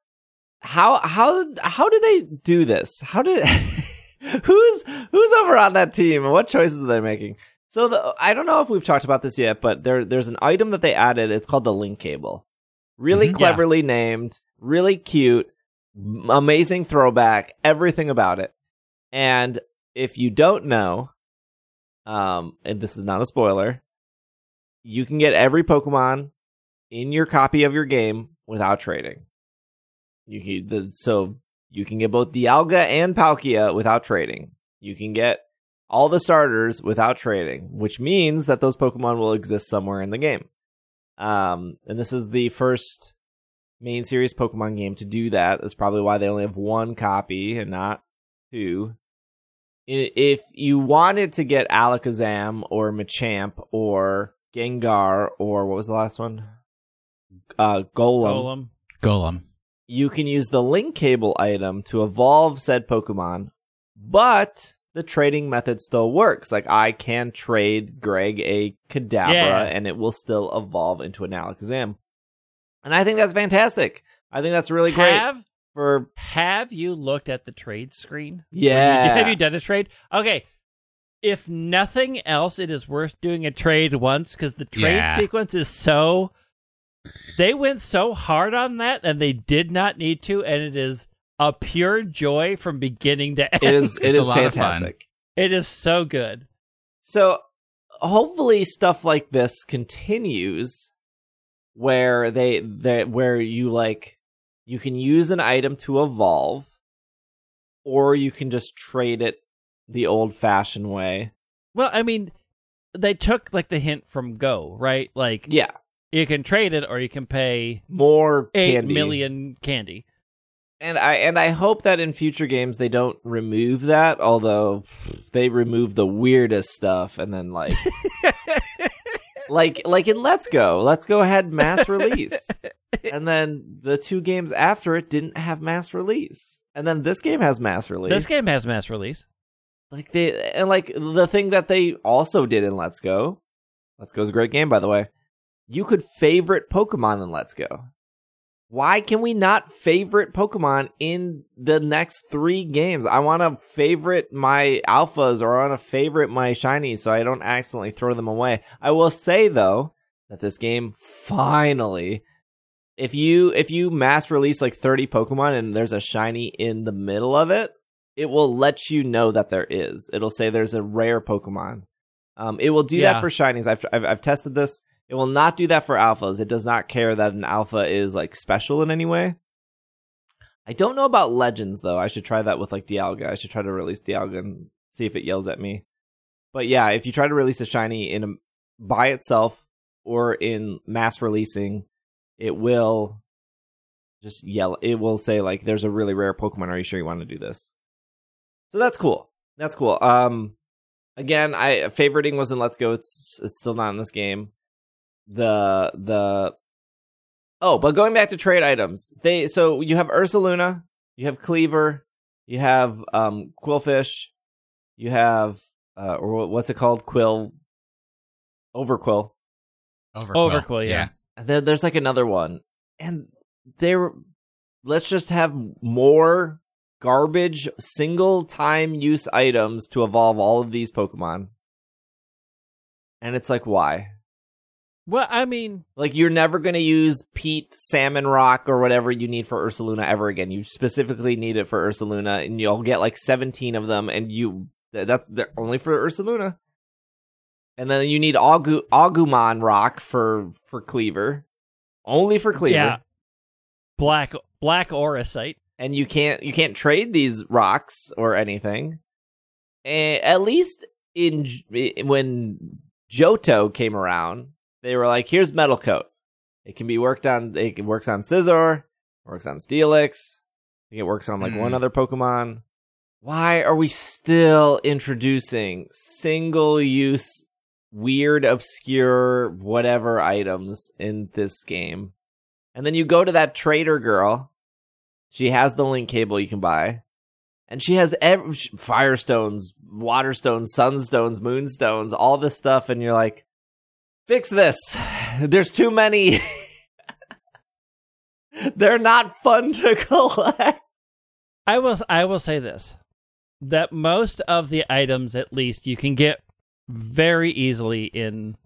how how how do they do this? How did who's who's over on that team and what choices are they making? So the I don't know if we've talked about this yet, but there there's an item that they added. It's called the link cable. Really Mhm. cleverly named, really cute, amazing throwback, everything about it. And if you don't know, um, and this is not a spoiler, you can get every Pokemon in your copy of your game without trading. You can the, so you can get both Dialga and Palkia without trading. You can get all the starters without trading, which means that those Pokemon will exist somewhere in the game. Um, and this is the first main series Pokemon game to do that. That's probably why they only have one copy and not two. If you wanted to get Alakazam or Machamp or Gengar or what was the last one? Uh, Golem Golem. Golem. you can use the link cable item to evolve said Pokemon, but the trading method still works. Like I can trade Greg a Kadabra Yeah. and it will still evolve into an Alakazam. And I think that's fantastic. I think that's really great Have for Have you looked at the trade screen? yeah. Have you, have you done a trade? Okay. If nothing else, it is worth doing a trade once because the trade Yeah. sequence is so. They went so hard on that and they did not need to, and it is a pure joy from beginning to end. it is it It's is lot of fun. fantastic. It is so good. So hopefully stuff like this continues where they they where you like you can use an item to evolve or you can just trade it the old fashioned way. Well, I mean, they took like the hint from Go, right? Like Yeah. you can trade it or you can pay More eight million candy. candy. And I and I hope that in future games they don't remove that, although they remove the weirdest stuff and then like like like in Let's Go. Let's Go had mass release. and then the two games after it didn't have mass release. And then this game has mass release. This game has mass release. like they and like the thing that they also did in Let's Go. Let's Go is a great game by the way. You could favorite Pokemon in Let's Go. Why can we not favorite Pokemon in the next three games? I want to favorite my alphas or I want to favorite my shinies so I don't accidentally throw them away. I will say though that this game finally if you if you mass release like 30 Pokemon and there's a shiny in the middle of it, it will let you know that there is. It'll say there's a rare Pokemon. Um, it will do Yeah. that for shinies. I've, I've I've tested this. It will not do that for alphas. It does not care that an alpha is like special in any way. I don't know about legends though. I should try that with like Dialga. I should try to release Dialga and see if it yells at me. But yeah, if you try to release a shiny in a, by itself or in mass releasing, it will just yell. It will say like, "There's a really rare Pokemon. Are you sure you want to do this?" So that's cool. That's cool. Um, again, I favoriting was in Let's Go. It's it's still not in this game. The the oh, but going back to trade items, they so you have Ursaluna, you have Kleavor, you have um Qwilfish, you have uh or what's it called? Quill, Overqwil. Overqwil. Overqwil, yeah. And then there's like another one, and there. Let's just have more garbage single time use items to evolve all of these Pokemon. And it's like, why? Well, I mean, Like, you're never going to use Pete, Salmon Rock, or whatever you need for Ursaluna ever again. You specifically need it for Ursaluna, and you'll get like 17 of them, and you. That's they're only for Ursaluna. And then you need Agu, Agumon Rock for for Kleavor. Only for Kleavor. yeah, black black Augurite. and you can't you can't trade these rocks or anything. Eh, at least in when Johto came around, they were like, "Here's Metal Coat. It can be worked on. It works on Scizor, works on Steelix. I think it works on like one Mm. other Pokemon." Why are we still introducing single use, weird, obscure, whatever items in this game? And then you go to that trader girl she has the link cable you can buy. And she has ev- firestones, waterstones, sunstones, moonstones, all this stuff. And you're like, fix this. There's too many. They're not fun to collect. I will I will say this that most of the items at least you can get very easily in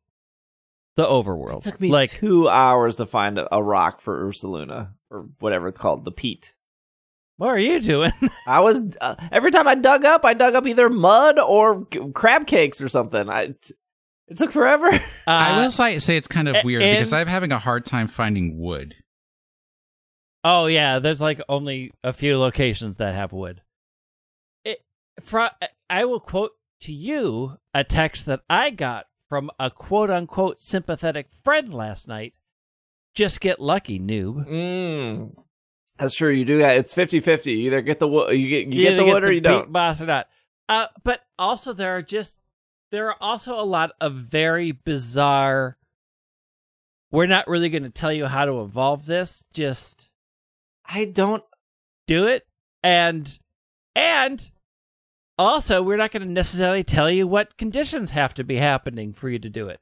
the overworld. It took me like two hours to find a, a rock for Ursaluna or whatever it's called, the peat. What are you doing? I was uh, every time I dug up, I dug up either mud or c- crab cakes or something. I t- it took forever. I Uh, will say, say it's kind of weird and- because I'm having a hard time finding wood. Oh yeah, there's like only a few locations that have wood. It, fro- I will quote to you a text that I got from a quote unquote sympathetic friend last night. Just get lucky, noob. Mm. That's true. You do that. It's 50-50. You either get the wood, you get you, get the wood or you don't. boss or not. Uh, but also there are just there are also a lot of very bizarre. We're not really going to tell you how to evolve this. Just I don't. do it and and also we're not going to necessarily tell you what conditions have to be happening for you to do it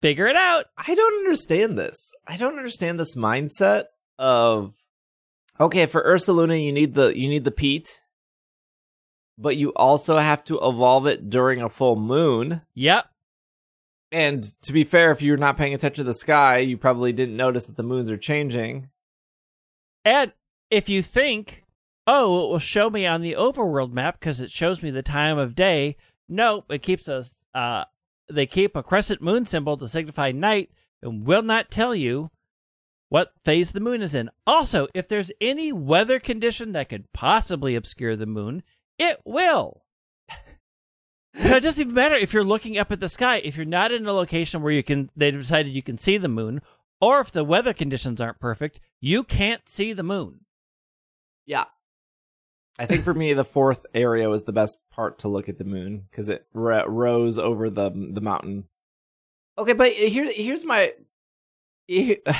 figure it out I don't understand this. I don't understand this mindset of okay for Ursaluna you need the you need the peat, but you also have to evolve it during a full moon. yep And to be fair, if you're not paying attention to the sky, you probably didn't notice that the moons are changing. and if you think oh it will show me on the overworld map because it shows me the time of day nope it keeps us uh they keep a crescent moon symbol to signify night and will not tell you what phase the moon is in. Also, if there's any weather condition that could possibly obscure the moon, it will. So it doesn't even matter if you're looking up at the sky. If you're not in a location where you can, they decided you can see the moon, or if the weather conditions aren't perfect, you can't see the moon. Yeah. I think for me, the fourth area was the best part to look at the moon because it ro- rose over the the mountain. Okay, but here here's my. here-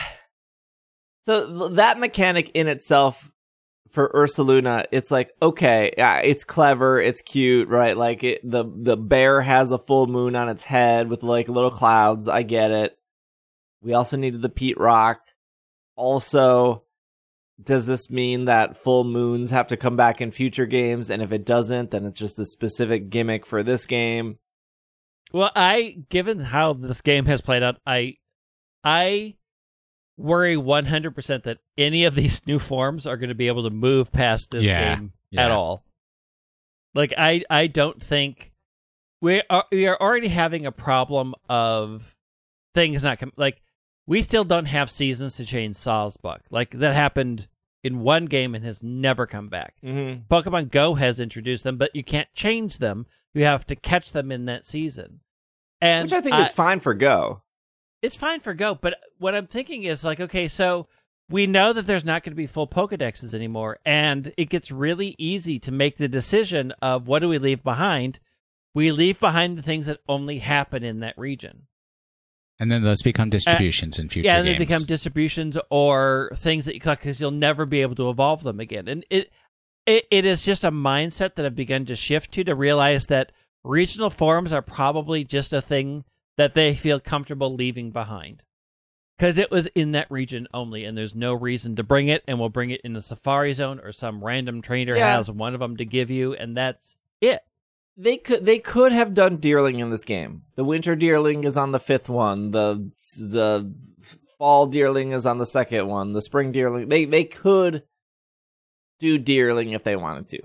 So that mechanic in itself for Ursaluna, it's like okay, it's clever, it's cute, right? Like it, the the bear has a full moon on its head with like little clouds. I get it. We also needed the peat rock. Also, does this mean that full moons have to come back in future games? And if it doesn't, then it's just a specific gimmick for this game. Well, I, given how this game has played out, I, I worry 100% that any of these new forms are going to be able to move past this Yeah, game yeah. at all. Like, I, I don't think we are, we are already having a problem of things not com- like we still don't have seasons to change Sawsbuck. Like that happened in one game and has never come back. Mm-hmm. Pokemon Go has introduced them, but you can't change them. You have to catch them in that season. And Which I think is fine for Go. It's fine for Go, but what I'm thinking is like, okay, so we know that there's not going to be full Pokedexes anymore, and it gets really easy to make the decision of what do we leave behind. We leave behind the things that only happen in that region. And then those become distributions in future yeah, they become distributions or things that you collect because you'll never be able to evolve them again. And it, it it is just a mindset that I've begun to shift to to realize that regional forms are probably just a thing that they feel comfortable leaving behind because it was in that region only, and there's no reason to bring it. And we'll bring it in a safari zone or some random trainer Yeah. has one of them to give you, and that's it. They could they could have done deerling in this game. The winter deerling is on the fifth one. The the fall deerling is on the second one. The spring deerling they they could do deerling if they wanted to.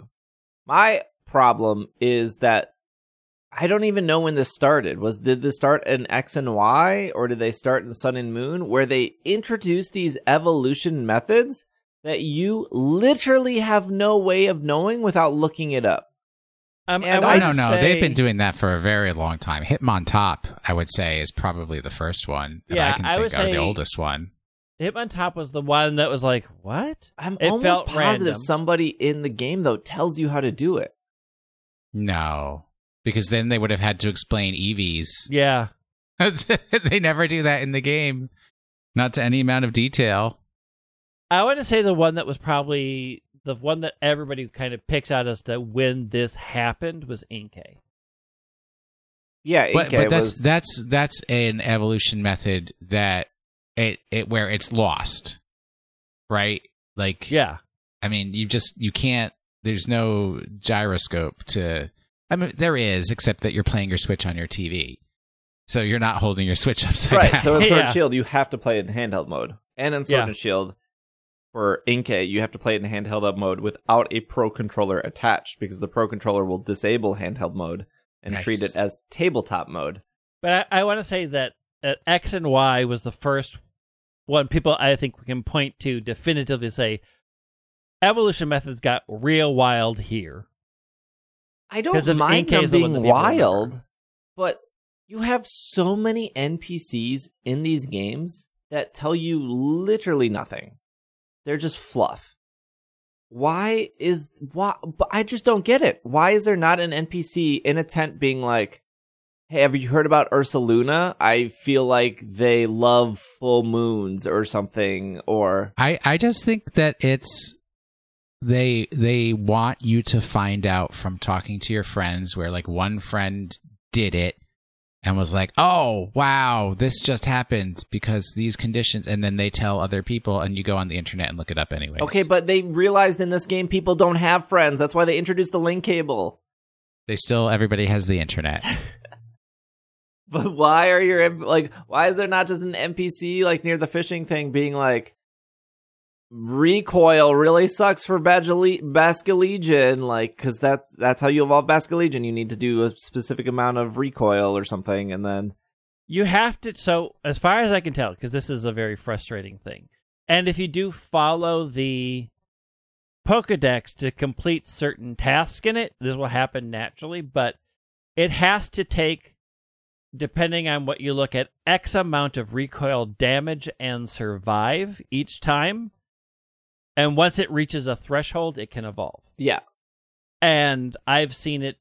My problem is that I don't even know when this started. Was did this start in X and Y or did they start in Sun and Moon where they introduced these evolution methods that you literally have no way of knowing without looking it up? Um, And Oh, wanna no, no. say- They've been doing that for a very long time. Hitmontop, I would say, is probably the first one. that Yeah, I can I think would of, say- the oldest one. Hitmontop was the one that was like, what? I'm It almost felt positive random. somebody in the game though tells you how to do it. No, because then they would have had to explain EVs. Yeah. they never do that in the game, not to any amount of detail. I want to say the one that was probably the one that everybody kind of picks out as to when this happened was Inkay. Yeah, But, but that's was that's that's an evolution method that it it where it's lost, right? Like, Yeah. I mean, you just you can't. There's no gyroscope to. I mean, there is, except that you're playing your Switch on your TV, so you're not holding your Switch upside right. down. So in Sword Yeah. and Shield, you have to play in handheld mode, and in Sword Yeah. and Shield, for Inkay, you have to play it in handheld up mode without a pro controller attached because the pro controller will disable handheld mode and Nice. treat it as tabletop mode. But I, I want to say that uh, X and Y was the first one people I think we can point to definitively say evolution methods got real wild here. I 'Cause don't of mind Inkay them is the one being that remember. wild, but you have so many NPCs in these games that tell you literally nothing. They're just fluff. Why is why? But I just don't get it. Why is there not an NPC in a tent being like, "Hey, have you heard about Ursaluna? I feel like they love full moons or something." Or I I just think that it's they they want you to find out from talking to your friends where like one friend did it and was like, "Oh, wow, this just happened because these conditions." And then they tell other people and you go on the internet and look it up anyway. okay, but they realized in this game people don't have friends. That's why they introduced the link cable. they still everybody has the internet. But why are your like? Why is there not just an NPC like near the fishing thing being like, recoil really sucks for Basculegion, like because that that's how you evolve Basculegion. You need to do a specific amount of recoil or something, and then You have to. So, as far as I can tell, because this is a very frustrating thing, and if you do follow the Pokedex to complete certain tasks in it, this will happen naturally, but it has to take, depending on what you look at, X amount of recoil damage and survive each time. And once it reaches a threshold, it can evolve. yeah, And I've seen it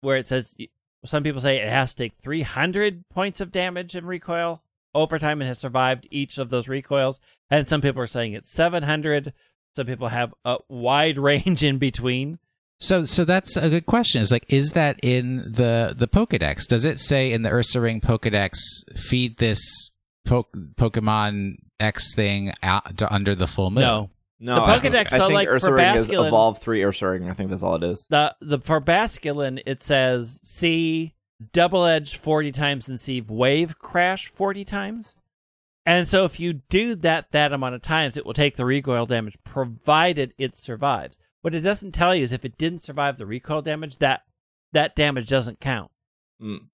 where it says some people say it has to take 300 points of damage and recoil over time and has survived each of those recoils. And some people are saying it's 700. Some people have a wide range in between. So so that's a good question. Is like is that in the the Pokédex? Does it say in the Ursaring Pokédex feed this po- Pokemon X thing out under the full moon? No. No. The I think- Pokedex, I so, think like, for Ursaring is Basculin- evolved three Ursaring. I think that's all it is. The the for Basculin it says see double edge 40 times and see wave crash 40 times. And so if you do that that amount of times it will take the recoil damage provided it survives. What it doesn't tell you is if it didn't survive the recoil damage that that damage doesn't count. Mm.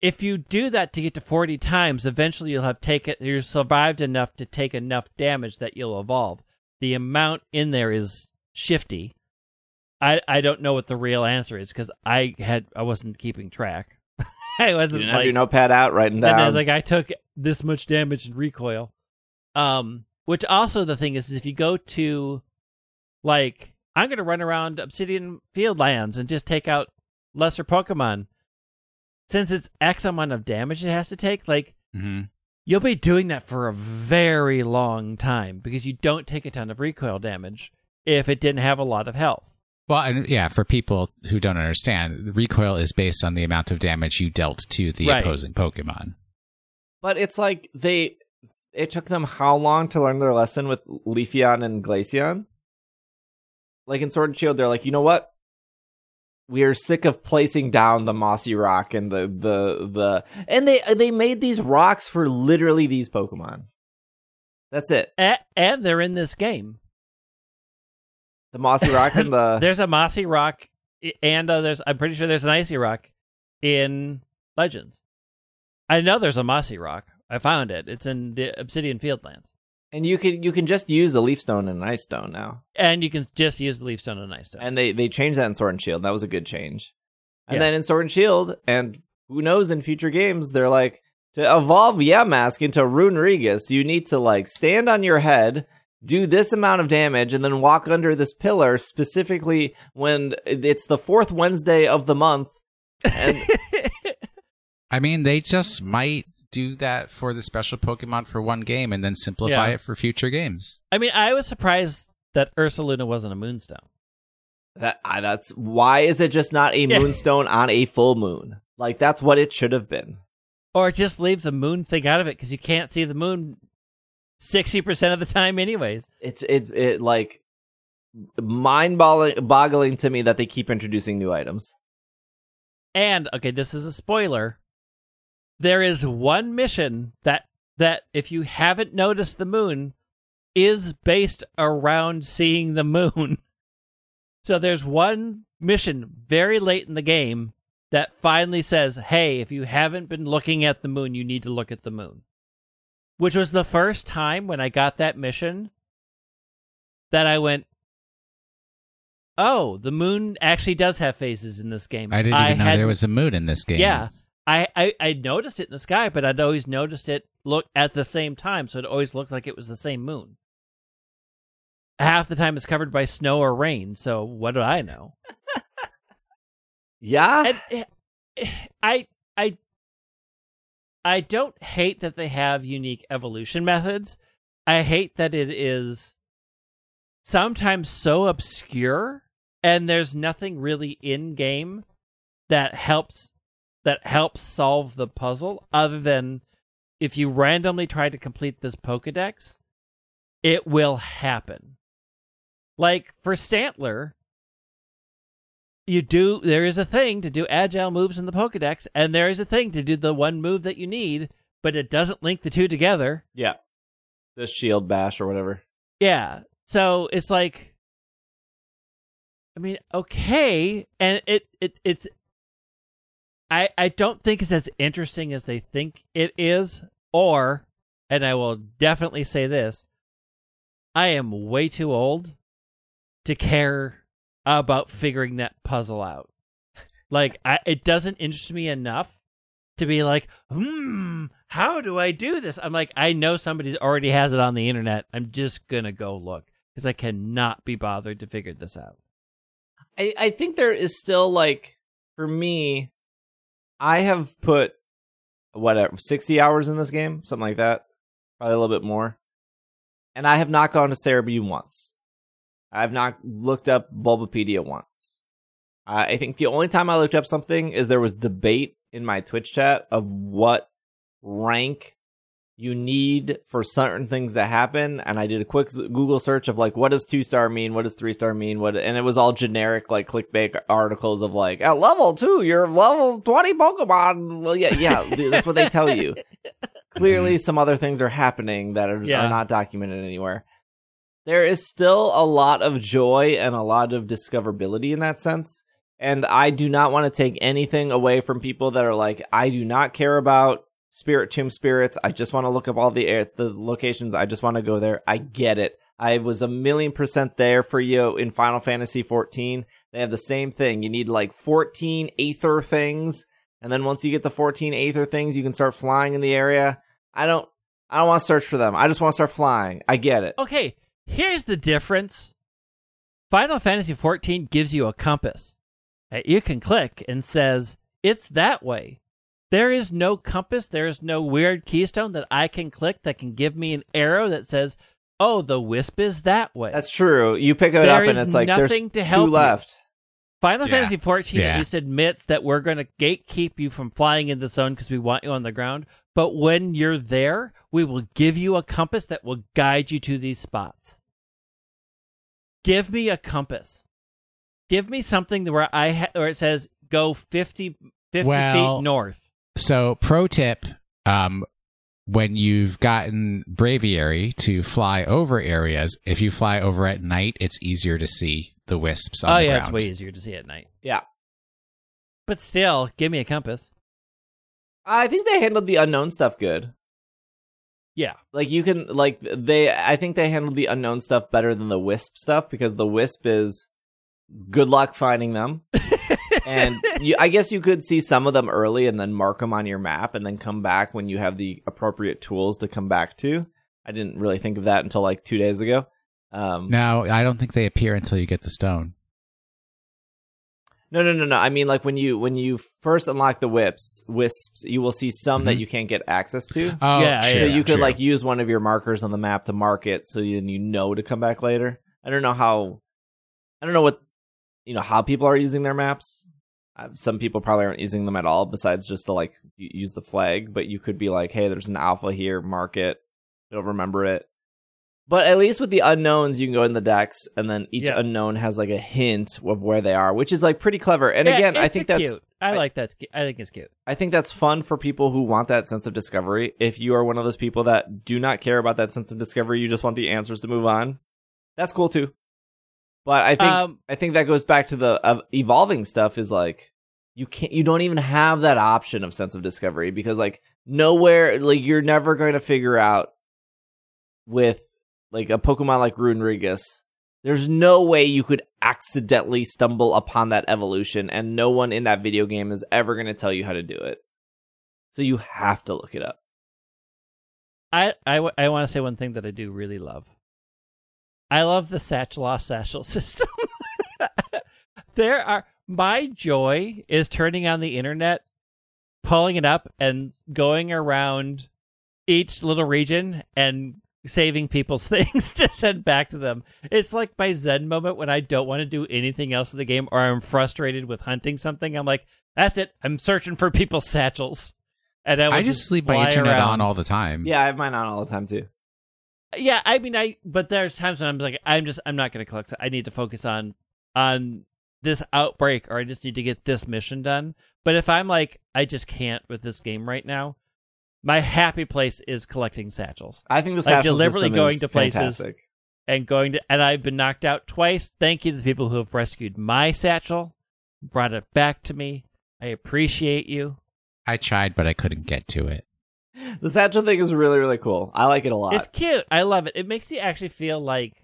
If you do that to get to 40 times eventually you'll have taken you survived enough to take enough damage that you'll evolve. The amount in there is shifty. I I don't know what the real answer is because I had I wasn't keeping track. I wasn't didn't have your notepad out, writing and I was like I took this much damage in recoil. Um, which also the thing is, is if you go to like I'm gonna run around Obsidian Fieldlands and just take out lesser Pokemon. Since it's X amount of damage it has to take, like hmm you'll be doing that for a very long time because you don't take a ton of recoil damage if it didn't have a lot of health. Well, and yeah, for people who don't understand, recoil is based on the amount of damage you dealt to the Right. opposing Pokemon. But it's like they it took them how long to learn their lesson with Leafeon and Glaceon? Like in Sword and Shield, they're like, you know what? We are sick of placing down the mossy rock and the the the and they they made these rocks for literally these Pokemon. That's it. A- and they're in this game. The mossy rock and the There's a mossy rock, and uh, there's I'm pretty sure there's an icy rock in Legends. I know there's a mossy rock. I found it. It's in the Obsidian Fieldlands, and you can you can just use a leaf stone and an ice stone now. and you can just use the leaf stone and ice stone. And they they changed that in Sword and Shield. That was a good change. And Yeah. then in Sword and Shield, and who knows in future games, they're like to evolve Yamask into Runerigus, you need to like stand on your head, do this amount of damage, and then walk under this pillar specifically when it's the fourth Wednesday of the month. And I mean, they just might do that for the special Pokemon for one game and then simplify Yeah. it for future games. I mean, I was surprised that Ursaluna wasn't a moonstone. that I- that's why is it just not a Yeah. moonstone on a full moon? Like that's what it should have been. Or just leave the moon thing out of it because you can't see the moon 60% of the time, anyways. It's it it like mind boggling to me that they keep introducing new items. And, okay, this is a spoiler. There is one mission that, that if you haven't noticed the moon, is based around seeing the moon. So there's one mission very late in the game that finally says, "Hey, if you haven't been looking at the moon, you need to look at the moon." Which was the first time when I got that mission that I went, "Oh, the moon actually does have phases in this game." I didn't even know hadn't- there was a moon in this game. yeah. I, I, I noticed it in the sky, but I'd always noticed it look at the same time, so it always looked like it was the same moon. Half the time it's covered by snow or rain, so what do I know? Yeah. And eh, I I I don't hate that they have unique evolution methods. I hate that it is sometimes so obscure and there's nothing really in game that helps that helps solve the puzzle other than if you randomly try to complete this Pokedex, it will happen. Like for Stantler, you do there is a thing to do agile moves in the Pokedex, and there is a thing to do the one move that you need, but it doesn't link the two together. yeah. The shield bash or whatever. Yeah. So it's like I mean, okay, and it it it's I I don't think it's as interesting as they think it is or and I will definitely say this, I am way too old to care about figuring that puzzle out. Like I it doesn't interest me enough to be like, hmm, how do I do this? I'm like, I know somebody already has it on the internet. I'm just gonna go look because I cannot be bothered to figure this out. I, I think there is still like for me, I have put whatever uh, sixty hours in this game, something like that, probably a little bit more, and I have not gone to Serebii once. I have not looked up Bulbapedia once. I think the only time I looked up something is there was debate in my Twitch chat of what rank you need for certain things to happen. And i did a quick google search of like what does two star mean? What does three star mean? What and it was all generic like clickbait articles of like at level two you're level 20 pokemon. Well yeah yeah that's what they tell you. Clearly mm-hmm. some other things are happening that are, Yeah. are not documented anywhere. There is still a lot of joy and a lot of discoverability in that sense. And i do not want to take anything away from people that are like i do not care about Spiritomb spirits. I just want to look up all the air, the locations. I just want to go there. I get it. I was a million percent there for you in final fantasy 14 they have the same thing. You need like 14 aether things and then once you get the 14 aether things you can start flying in the area. I don't i don't want to search for them. I just want to start flying. I get it. Okay, here's the difference. Final Fantasy 14 gives you a compass that you can click and says it's that way. There is no compass. There is no weird keystone that I can click that can give me an arrow that says, "Oh, the wisp is that way." that's true you pick it There up and is it's like there's nothing to two help you. left Final Yeah. Fantasy XIV Yeah. at least admits that we're going to gatekeep you from flying in the zone because we want you on the ground. But when you're there, we will give you a compass that will guide you to these spots. Give me a compass. Give me something where I ha- where it says go 50, 50 Well- feet north. So, pro tip: um, when you've gotten Braviary to fly over areas, if you fly over at night, it's easier to see the wisps on Oh the yeah, ground. it's way easier to see at night. yeah But still, give me a compass. i think they handled the unknown stuff good Yeah. like you can like they i think they handled the unknown stuff better than the wisp stuff because the wisp is good luck finding them and you, i guess you could see some of them early and then mark them on your map and then come back when you have the appropriate tools to come back to i didn't really think of that until like two days ago um No, I don't think they appear until you get the stone. no no no no i mean like when you when you first unlock the whips wisps you will see some that Mhm. you can't get access to Oh, Yeah, true, so you could true. like use one of your markers on the map to mark it so then you know to come back later i don't know how i don't know what you know how people are using their maps some people probably aren't using them at all besides just to like use the flag but you could be like hey there's an alpha here mark it it'll remember it but at least with the unknowns you can go in the decks and then each Yeah. unknown has like a hint of where they are which is like pretty clever and Yeah, again i think that's cute. I I- like that. I think it's cute. I think that's fun for people who want that sense of discovery. If you are one of those people that do not care about that sense of discovery, you just want the answers to move on. That's cool too. But I think Um, I think that goes back to the uh, evolving stuff is like you can't you don't even have that option of sense of discovery because like nowhere like you're never going to figure out with like a Pokemon like Runerigus. There's no way you could accidentally stumble upon that evolution and no one in that video game is ever going to tell you how to do it. So you have to look it up. I I, I want to say one thing that I do really love. I love the satchel off satchel system. there are my joy is turning on the internet, pulling it up, and going around each little region and saving people's things to send back to them. It's like my zen moment when I don't want to do anything else in the game or I'm frustrated with hunting something. I'm like, that's it. I'm searching for people's satchels. And I, I just leave my fly internet around. on all the time. Yeah, I have mine on all the time too. Yeah, I mean, I but there's times when I'm like, I'm just, I'm not going to collect. I need to focus on on this outbreak, or I just need to get this mission done. But if I'm like, I just can't with this game right now, my happy place is collecting satchels I think the Like, satchel deliberately system going is to places. fantastic. and going to. And I've been knocked out twice. Thank you to the people who have rescued my satchel, brought it back to me. I appreciate you. I tried, but I couldn't get to it. The satchel thing is really really cool. I like it a lot. It's cute. I love it. It makes you actually feel like,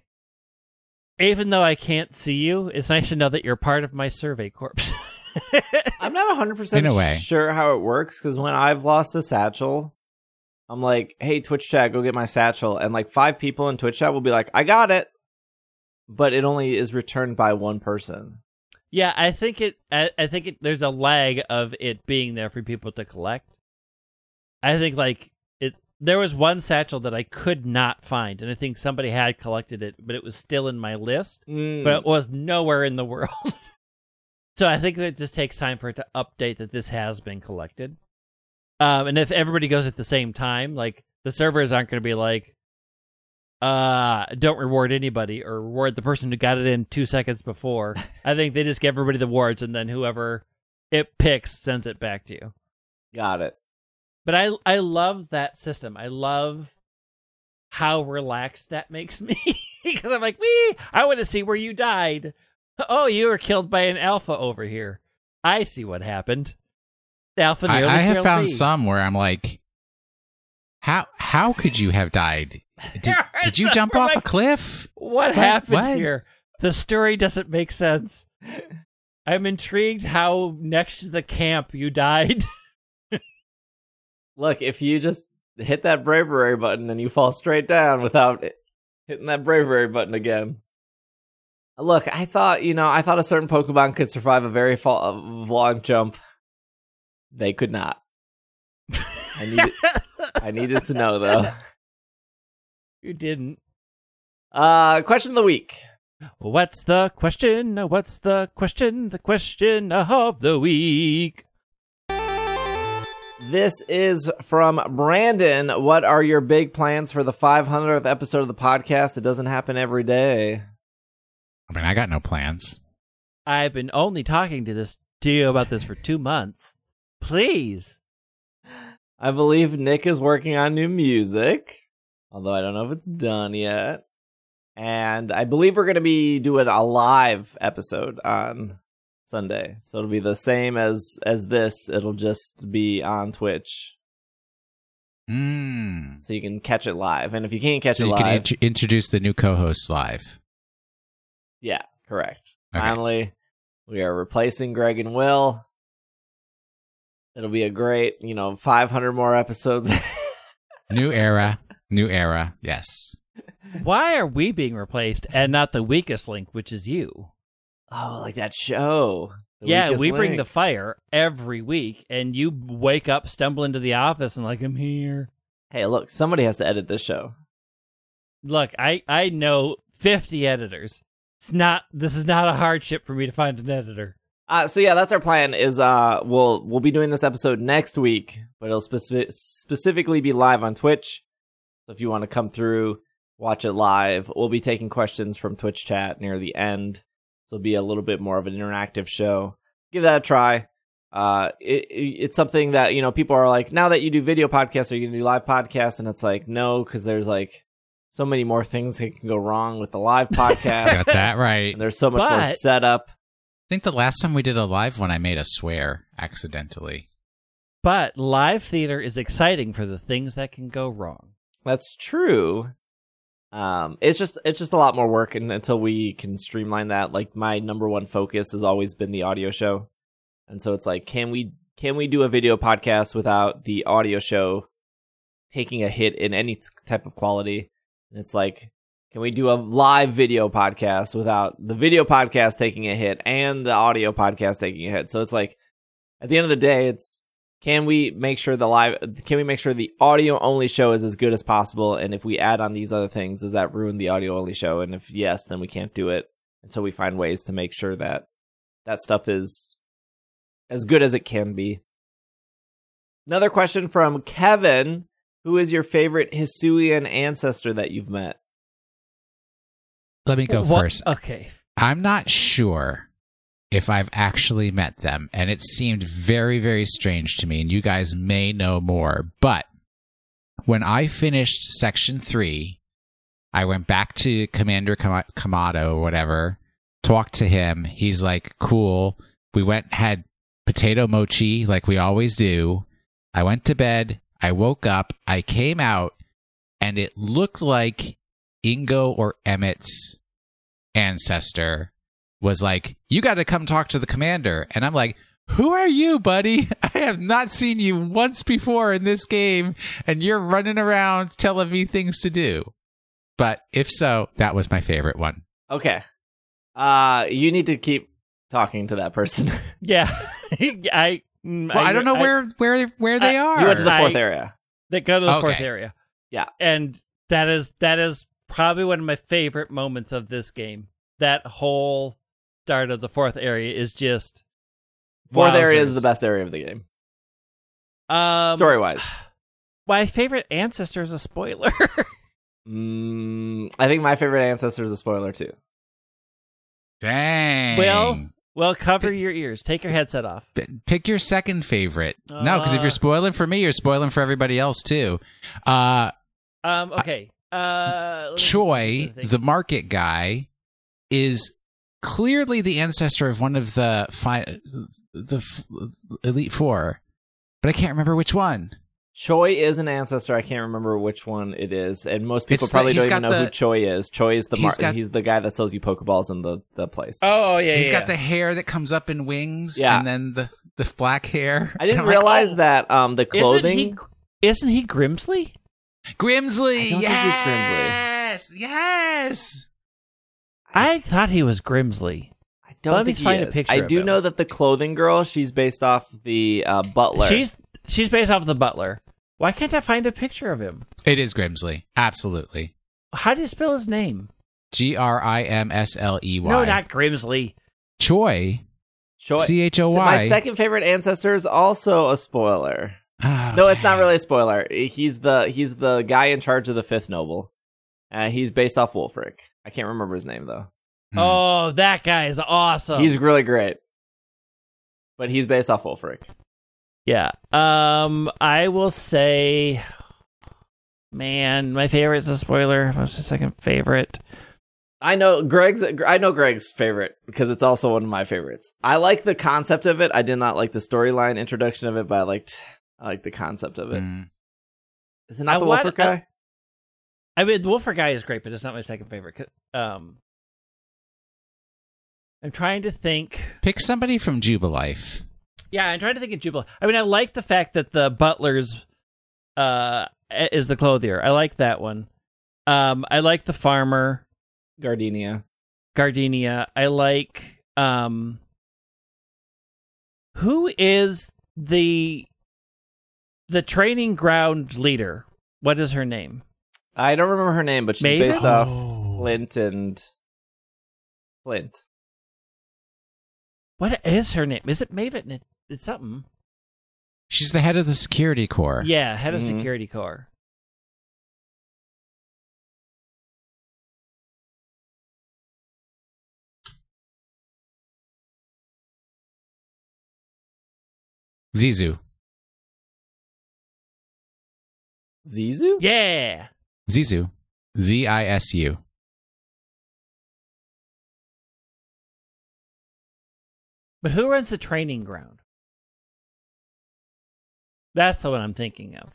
even though I can't see you, it's nice to know that you're part of my survey corps. I'm not 100% In a way. sure how it works because when I've lost a satchel, I'm like, hey, Twitch chat, go get my satchel. And like five people in Twitch chat will be like, I got it. But it only is returned by one person. yeah, I think it. I, I think it. There's a lag of it being there for people to collect. I think like it. There was one satchel that I could not find, and I think somebody had collected it, but it was still in my list. Mm. but it was nowhere in the world. so I think that it just takes time for it to update that this has been collected. Um, and if everybody goes at the same time, like the servers aren't going to be like, uh, don't reward anybody or reward the person who got it in two seconds before. I think they just give everybody the rewards and then whoever it picks sends it back to you. got it. But I I love that system. I love how relaxed that makes me because I'm like, we I want to see where you died." Oh, you were killed by an alpha over here. I see what happened. The alpha I, I have found me. some where I'm like, how how could you have died? Did, did you jump off a like, cliff? What happened what? here? The story doesn't make sense. I'm intrigued how next to the camp you died. Look, if you just hit that bravery button and you fall straight down without it- hitting that bravery button again. Look, I thought, you know, I thought a certain Pokemon could survive a very fa- a long jump. They could not. I needed, I needed to know though. you didn't. Uh, question of the week. What's the question? What's the question? The question of the week. This is from Brandon. What are your big plans for the 500th episode of the podcast? It doesn't happen every day. I mean, I got no plans. I've been only talking to this to you about this for two months. Please. I believe Nick is working on new music, although I don't know if it's done yet. And I believe we're going to be doing a live episode on Sunday. So it'll be the same as as this. It'll just be on Twitch. Mm. So you can catch it live. And if you can't catch So it you live, can int- introduce the new co-hosts live. yeah, correct. Okay. Finally, we are replacing Greg and Will. It'll be a great, you know, 500 more episodes. New era, new era. Yes. Why are we being replaced and not the weakest link, which is you? Oh, like that show. The yeah, we bring the fire every week, and you wake up, stumble into the office, and like, I'm here. Hey, look, somebody has to edit this show. Look, I I know 50 editors. It's not. This is not a hardship for me to find an editor. Uh, so yeah, that's our plan. Is uh, we'll we'll be doing this episode next week, but it'll specific specifically be live on Twitch. So if you want to come through, watch it live. We'll be taking questions from Twitch chat near the end. So it'll be a little bit more of an interactive show. Give that a try. Uh, it, it- it's something that you know people are like, now that you do video podcasts, are you gonna do live podcasts? And it's like, no, because there's like so many more things that can go wrong with the live podcast. Got that right. and there's so much more setup. I think the last time we did a live one, I made a swear accidentally. But live theater is exciting for the things that can go wrong. That's true. Um, it's just it's just a lot more work, and until we can streamline that, like my number one focus has always been the audio show, and so it's like, can we can we do a video podcast without the audio show taking a hit in any type of quality? And it's like, can we do a live video podcast without the video podcast taking a hit and the audio podcast taking a hit? So it's like, at the end of the day, it's can we make sure the live can we make sure the audio only show is as good as possible? And if we add on these other things does that ruin the audio only show? And if yes then we can't do it until we find ways to make sure that that stuff is as good as it can be. Another question from kevin. Who is your favorite hisuian ancestor that you've met? Let me go What- first. Okay. I'm not sure if I've actually met them, and it seemed very, very strange to me, and you guys may know more. But when I finished section three, I went back to Commander Kam- Kamado or whatever, talked to him. He's like, cool. We went, had potato mochi like we always do. I went to bed. I woke up. I came out, and it looked like Ingo or Emmet's ancestor was like, You got to come talk to the commander. And I'm like, Who are you, buddy? I have not seen you once before in this game, and you're running around telling me things to do. But if so, that was my favorite one. okay uh you need to keep talking to that person Yeah. I. mm, Well, I, don't know where where where they I- are. you went to the I- fourth area They go to the fourth area. Yeah. And that is that is probably one of my favorite moments of this game. That whole start of the fourth area is just fourth area is the best area of the game Um story wise My favorite ancestor is a spoiler. mm, i think my favorite ancestor is a spoiler too Dang. Well- well, cover your ears. Take your headset off. Pick your second favorite. no, because if Uh. you're spoiling for me, you're spoiling for everybody else too. Uh, Um. Okay. Uh. Choi, the market guy, is clearly the ancestor of one of the fi- the f- elite four, but I can't remember which one. Choi is an ancestor. I can't remember which one it is, and most people It's probably he's don't even got know who Choi is. Choi is the mar- got- he's the guy that sells you Pokeballs in the the place. Oh yeah. He's yeah, got the hair that comes up in wings, Yeah. and then the the black hair. I didn't And I'm like, realize oh, that um the clothing. Isn't he? Isn't he Grimsley? Grimsley. I don't think he's yes, yes. I thought he was Grimsley. I don't Let me think he find a picture I of do him. know that the clothing girl. She's based off the uh, butler. She's she's based off the Butler. Why can't I find a picture of him? It is Grimsley. Absolutely. How do you spell his name? G R I M S L E Y. No, not Grimsley. Choi. Choi. C H O So my second favorite ancestor is also a spoiler. Oh, no, it's not really a spoiler. He's the he's the guy in charge of the fifth noble. Uh, he's based off Wulfric. I can't remember his name though. Hmm. Oh, that guy is awesome. He's really great. But he's based off Wulfric. yeah. Um, I will say, man, my favorite is a spoiler. What's the second favorite? I know Greg's. I know Greg's favorite because it's also one of my favorites. I like the concept of it. I did not like the storyline introduction of it, but I liked. I like the concept of it. Mm. Is it not I the want- Wulfric guy? I mean, the Wolfer guy is great, but it's not my second favorite. Um, I'm trying to think. Pick somebody from Jubilife. Yeah, I'm trying to think of Jubilee. I mean, I like the fact that the butler's uh is the clothier. I like that one. Um, I like the farmer Gardenia. Gardenia. I like um. Who is the the training ground leader? What is her name? I don't remember her name, but she's Maven? based off Oh. Flint and Flint. What is her name? Is it Maven? It's something. She's the head of the security corps. Yeah, head of Mhm. security corps. Zisu. Zisu? Yeah. Zisu. Z I S U. But who runs the training ground? That's the one I'm thinking of.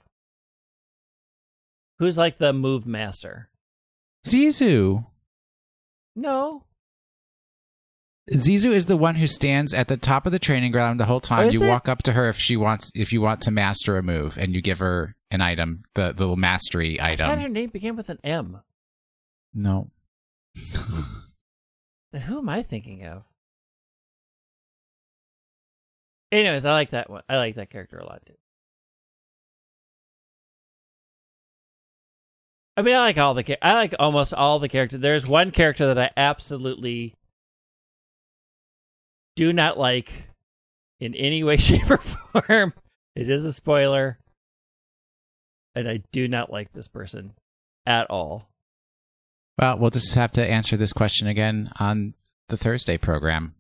Who's like the move master? Zisu. No. Zisu is the one who stands at the top of the training ground the whole time. Oh, you it? walk up to her if she wants if you want to master a move and you give her an item, the, the little mastery item. I thought her name began with an M. No. Who am I thinking of? Anyways, I like that one. I like that character a lot too. I mean, I like all the. I like almost all the characters. There's one character that I absolutely do not like in any way, shape, or form. It is a spoiler, and I do not like this person at all. Well, we'll just have to answer this question again on the Thursday program.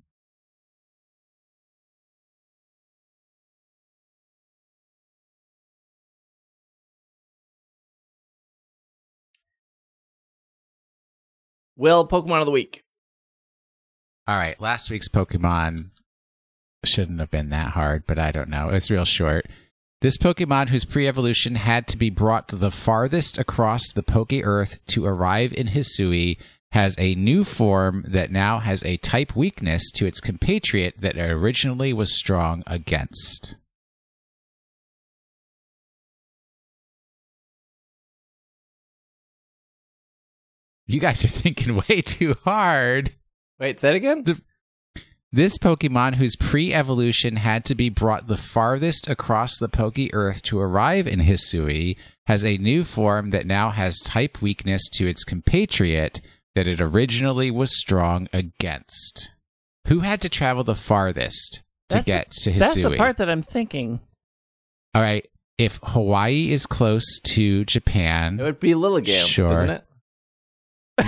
Will Pokemon of the week. All right, last week's Pokemon shouldn't have been that hard, but I don't know. It's real short. This Pokemon, whose pre evolution had to be brought the farthest across the Poke Earth to arrive in Hisui, has a new form that now has a type weakness to its compatriot that it originally was strong against. You guys are thinking way too hard. Wait, say it again? This Pokemon, whose pre evolution had to be brought the farthest across the Poke Earth to arrive in Hisui, has a new form that now has type weakness to its compatriot that it originally was strong against. Who had to travel the farthest to That's the- get to Hisui? That's the part that I'm thinking. All right. If Hawaii is close to Japan, It would be Lilligant, Sure. isn't it?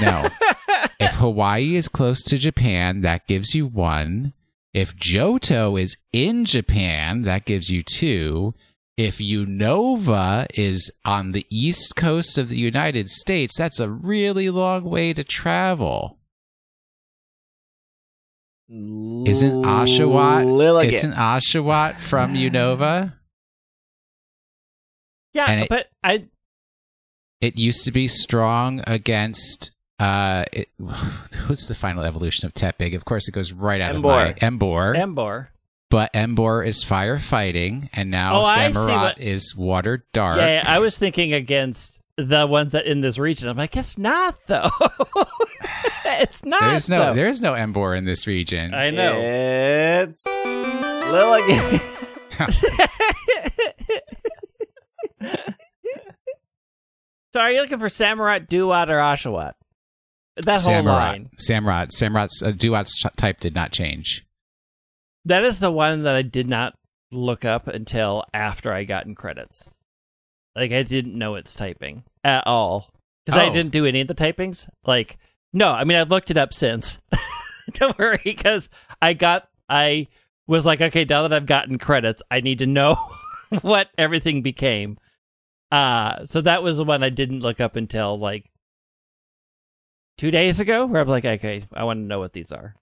no. if Hawaii is close to Japan, that gives you one. If Johto is in Japan, that gives you two. If Unova is on the east coast of the United States, that's a really long way to travel. Isn't Oshawott? Lilligant. Isn't Oshawott from Unova? Yeah, it- but I It used to be strong against. Uh, it, what's the final evolution of Tepig? Of course, it goes right out of my Emboar. Emboar. but Emboar is firefighting, and now Oh, I see Samurott what- is water dark. Yeah, yeah, I was thinking against the ones that in this region. I'm like, it's not though. it's not. There's no, though. there's no Emboar in this region. I know. It's Lilligant. So are you looking for Samurott, Dewott, or Oshawott? That whole Samurott. line. Samurott. Samurott's uh, Dewott's type did not change. That is the one that I did not look up until after I got in credits. Like I didn't know its typing at all because I Oh. didn't do any of the typings. Like no, I mean I've looked it up since. Don't worry, because I got I was like, okay, now that I've gotten credits, I need to know what everything became. Uh so that was the one I didn't look up until like two days ago, where I'm like, okay, I want to know what these are.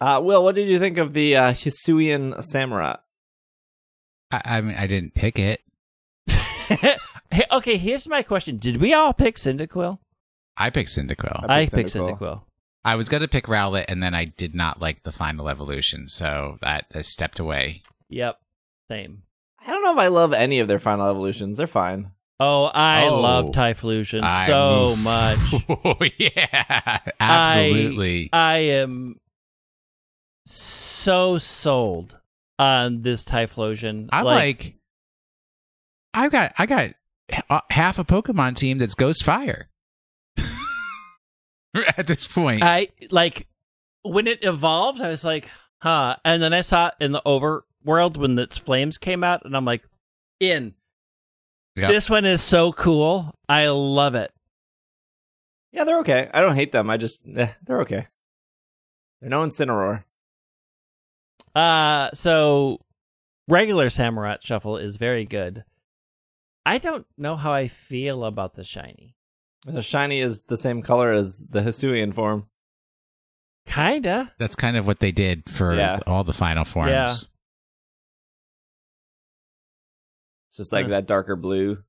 Uh, Will, what did you think of the uh, Hisuian Samurott? I, I mean, I didn't pick it. Hey, okay, here's my question: Did we all pick Cyndaquil? I picked Cyndaquil. I I picked picked Cyndaquil. Cyndaquil. I was going to pick Rowlet, and then I did not like the final evolution, so that I stepped away. Yep, same. I don't know if I love any of their final evolutions. They're fine. Oh, I Oh. love Typhlosion I- so oh, much. Oh yeah, absolutely. I am so sold on this Typhlosion. I'm like, I've got I got half a Pokemon team that's Ghost Fire. At this point, I like when it evolved. I was like, huh. And then I saw it in the overworld when its flames came out, and I'm like, in. Yep. This one is so cool. I love it. Yeah, they're okay. I don't hate them. I just, eh, they're okay. They're no Incineroar. Uh, so regular Samurott Shuffle is very good. I don't know how I feel about the shiny. The shiny is the same color as the Hisuian form. Kinda. That's kind of what they did for Yeah. all the final forms. Yeah. It's just like Huh. that darker blue.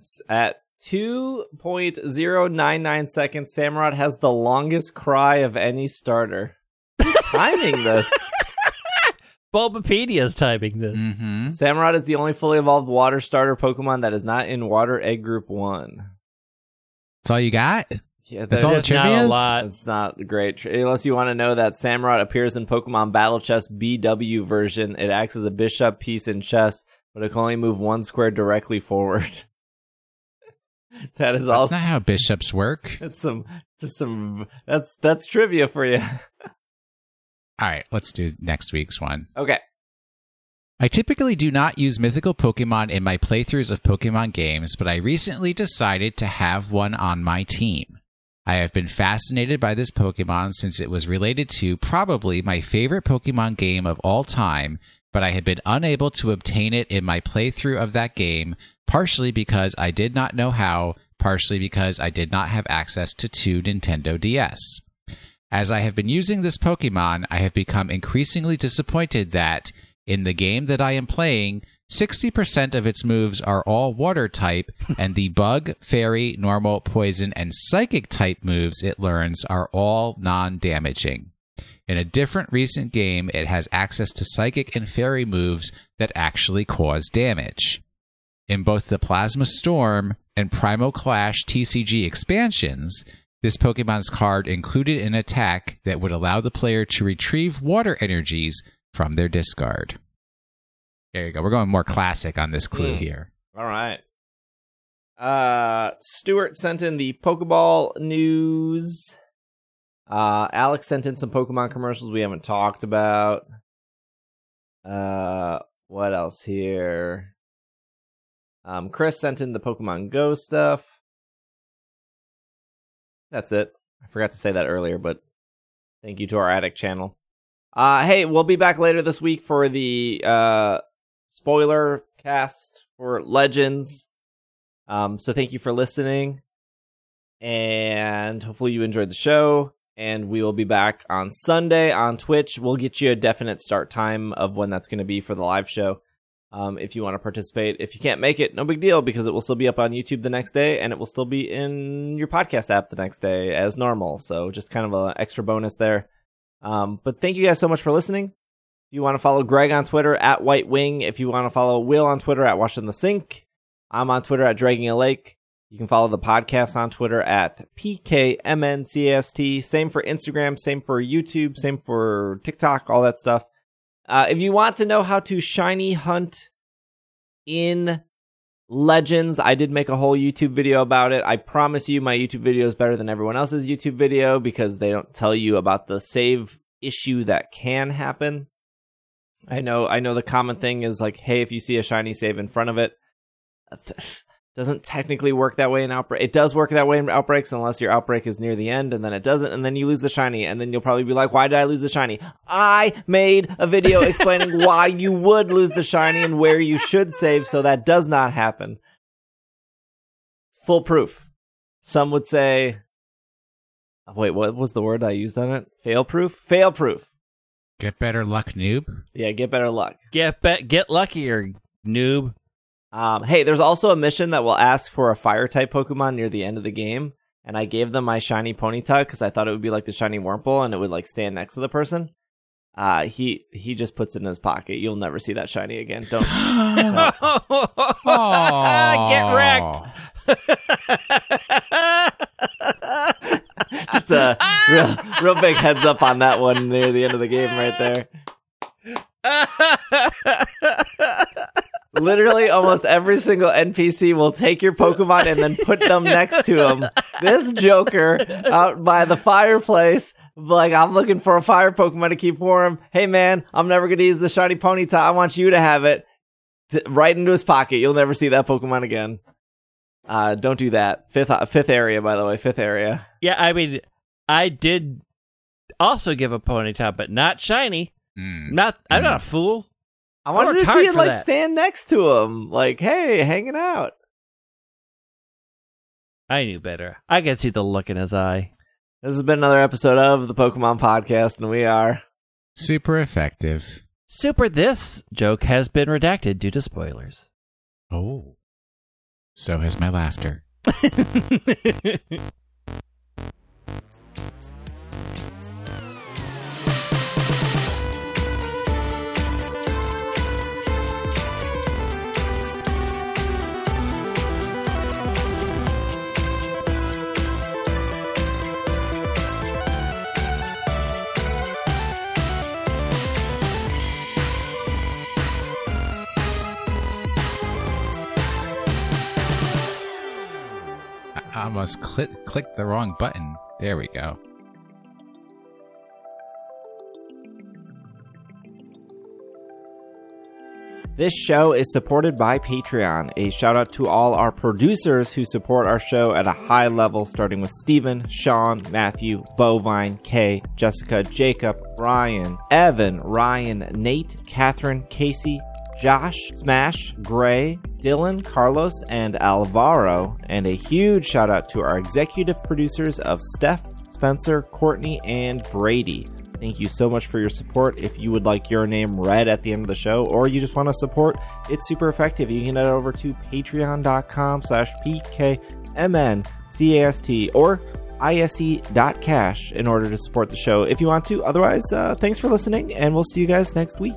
S- At 2.099 seconds, Samurott has the longest cry of any starter. Who's timing this? Bulbapedia's typing this. hmm Samurott is the only fully evolved water starter Pokemon that is not in Water Egg Group 1. That's all you got? Yeah, That's all the There's not a lot. It's not great, tr- unless you want to know that Samurott appears in Pokemon Battle Chess BW version. It acts as a bishop piece in chess, but it can only move one square directly forward. that is all. That's not how bishops work. That's some. That's some. That's that's trivia for you. All right, let's do next week's one. okay. I typically do not use mythical Pokemon in my playthroughs of Pokemon games, but I recently decided to have one on my team. I have been fascinated by this Pokemon since it was related to probably my favorite Pokemon game of all time, but I had been unable to obtain it in my playthrough of that game, partially because I did not know how, partially because I did not have access to two Nintendo DS. As I have been using this Pokemon, I have become increasingly disappointed that, in the game that I am playing, 60% of its moves are all water type, and the bug, fairy, normal, poison, and psychic type moves it learns are all non damaging. In a different recent game, it has access to psychic and fairy moves that actually cause damage. In both the Plasma Storm and Primal Clash TCG expansions, this Pokemon's card included an attack that would allow the player to retrieve water energies from their discard. There you go. We're going more classic on this clue Hmm. here. All right. Uh, Stuart sent in the Pokeball news. Uh, Alex sent in some Pokemon commercials we haven't talked about. Uh, what else here? Um, Chris sent in the Pokemon Go stuff. That's it. I forgot to say that earlier, but thank you to our Attic channel. Uh, hey, we'll be back later this week for the uh spoiler cast for Legends. Um, so thank you for listening, and hopefully you enjoyed the show. And we will be back on Sunday on Twitch. We'll get you a definite start time of when that's going to be for the live show. Um, if you want to participate, if you can't make it, no big deal because it will still be up on YouTube the next day, and it will still be in your podcast app the next day as normal. So just kind of an extra bonus there. Um, but thank you guys so much for listening. If you want to follow Greg on Twitter at White Wing, if you want to follow Will on Twitter at Washing the Sink, I'm on Twitter at Dragging a Lake. You can follow the podcast on Twitter at PKMNCAST. Same for Instagram, same for YouTube, same for TikTok, all that stuff. Uh, if you want to know how to shiny hunt in Legends, I did make a whole YouTube video about it. I promise you, my YouTube video is better than everyone else's YouTube video because they don't tell you about the save issue that can happen. I know, I know the common thing is like, hey, if you see a shiny save in front of it, doesn't technically work that way in outbreak. It does work that way in outbreaks unless your outbreak is near the end and then it doesn't and then you lose the shiny and then you'll probably be like, why did I lose the shiny? I made a video explaining why you would lose the shiny and where you should save so that does not happen. Full proof. Some would say, wait, what was the word I used on it? Fail proof? Fail proof. Get better luck, noob. Yeah, get better luck. Get be- get luckier, noob. Um, hey, there's also a mission that will ask for a fire type Pokemon near the end of the game, and I gave them my shiny Ponyta because I thought it would be like the shiny Wurmple and it would like stand next to the person. Uh, he he just puts it in his pocket. You'll never see that shiny again. Don't. Get wrecked. just a real real big heads up on that one near the end of the game right there. Literally, almost every single NPC will take your Pokemon and then put them next to him. This Joker out by the fireplace, like, I'm looking for a fire Pokemon to keep warm. Hey, man, I'm never going to use the shiny Ponyta. I want you to have it. T- right into his pocket. You'll never see that Pokemon again. Uh, don't do that. Fifth, uh, fifth area, by the way. Fifth area. yeah, I mean, I did also give a Ponyta, but not shiny. Mm. Not, I'm not a fool. I wanted to see it like that. stand next to him, like, hey, hanging out. I knew better. I could see the look in his eye. This has been another episode of the Pokemon Podcast, and we are. Super effective. Super, this joke has been redacted due to spoilers. Oh. So has my laughter. almost click clicked the wrong button. There we go. This show is supported by Patreon. A shout out to all our producers who support our show at a high level, starting with Steven, Sean, Matthew, Bovine, Kay, Jessica, Jacob, Ryan, Evan, Ryan, Nate, Catherine, Casey, Josh, Smash, Gray, Dylan, Carlos, and Alvaro. And a huge shout out to our executive producers of Steph, Spencer, Courtney, and Brady. Thank you so much for your support. If you would like your name read at the end of the show, or you just want to support, it's super effective. You can head over to patreon.com slash pkmncast or ise.cash in order to support the show if you want to. Otherwise, uh, thanks for listening, and we'll see you guys next week.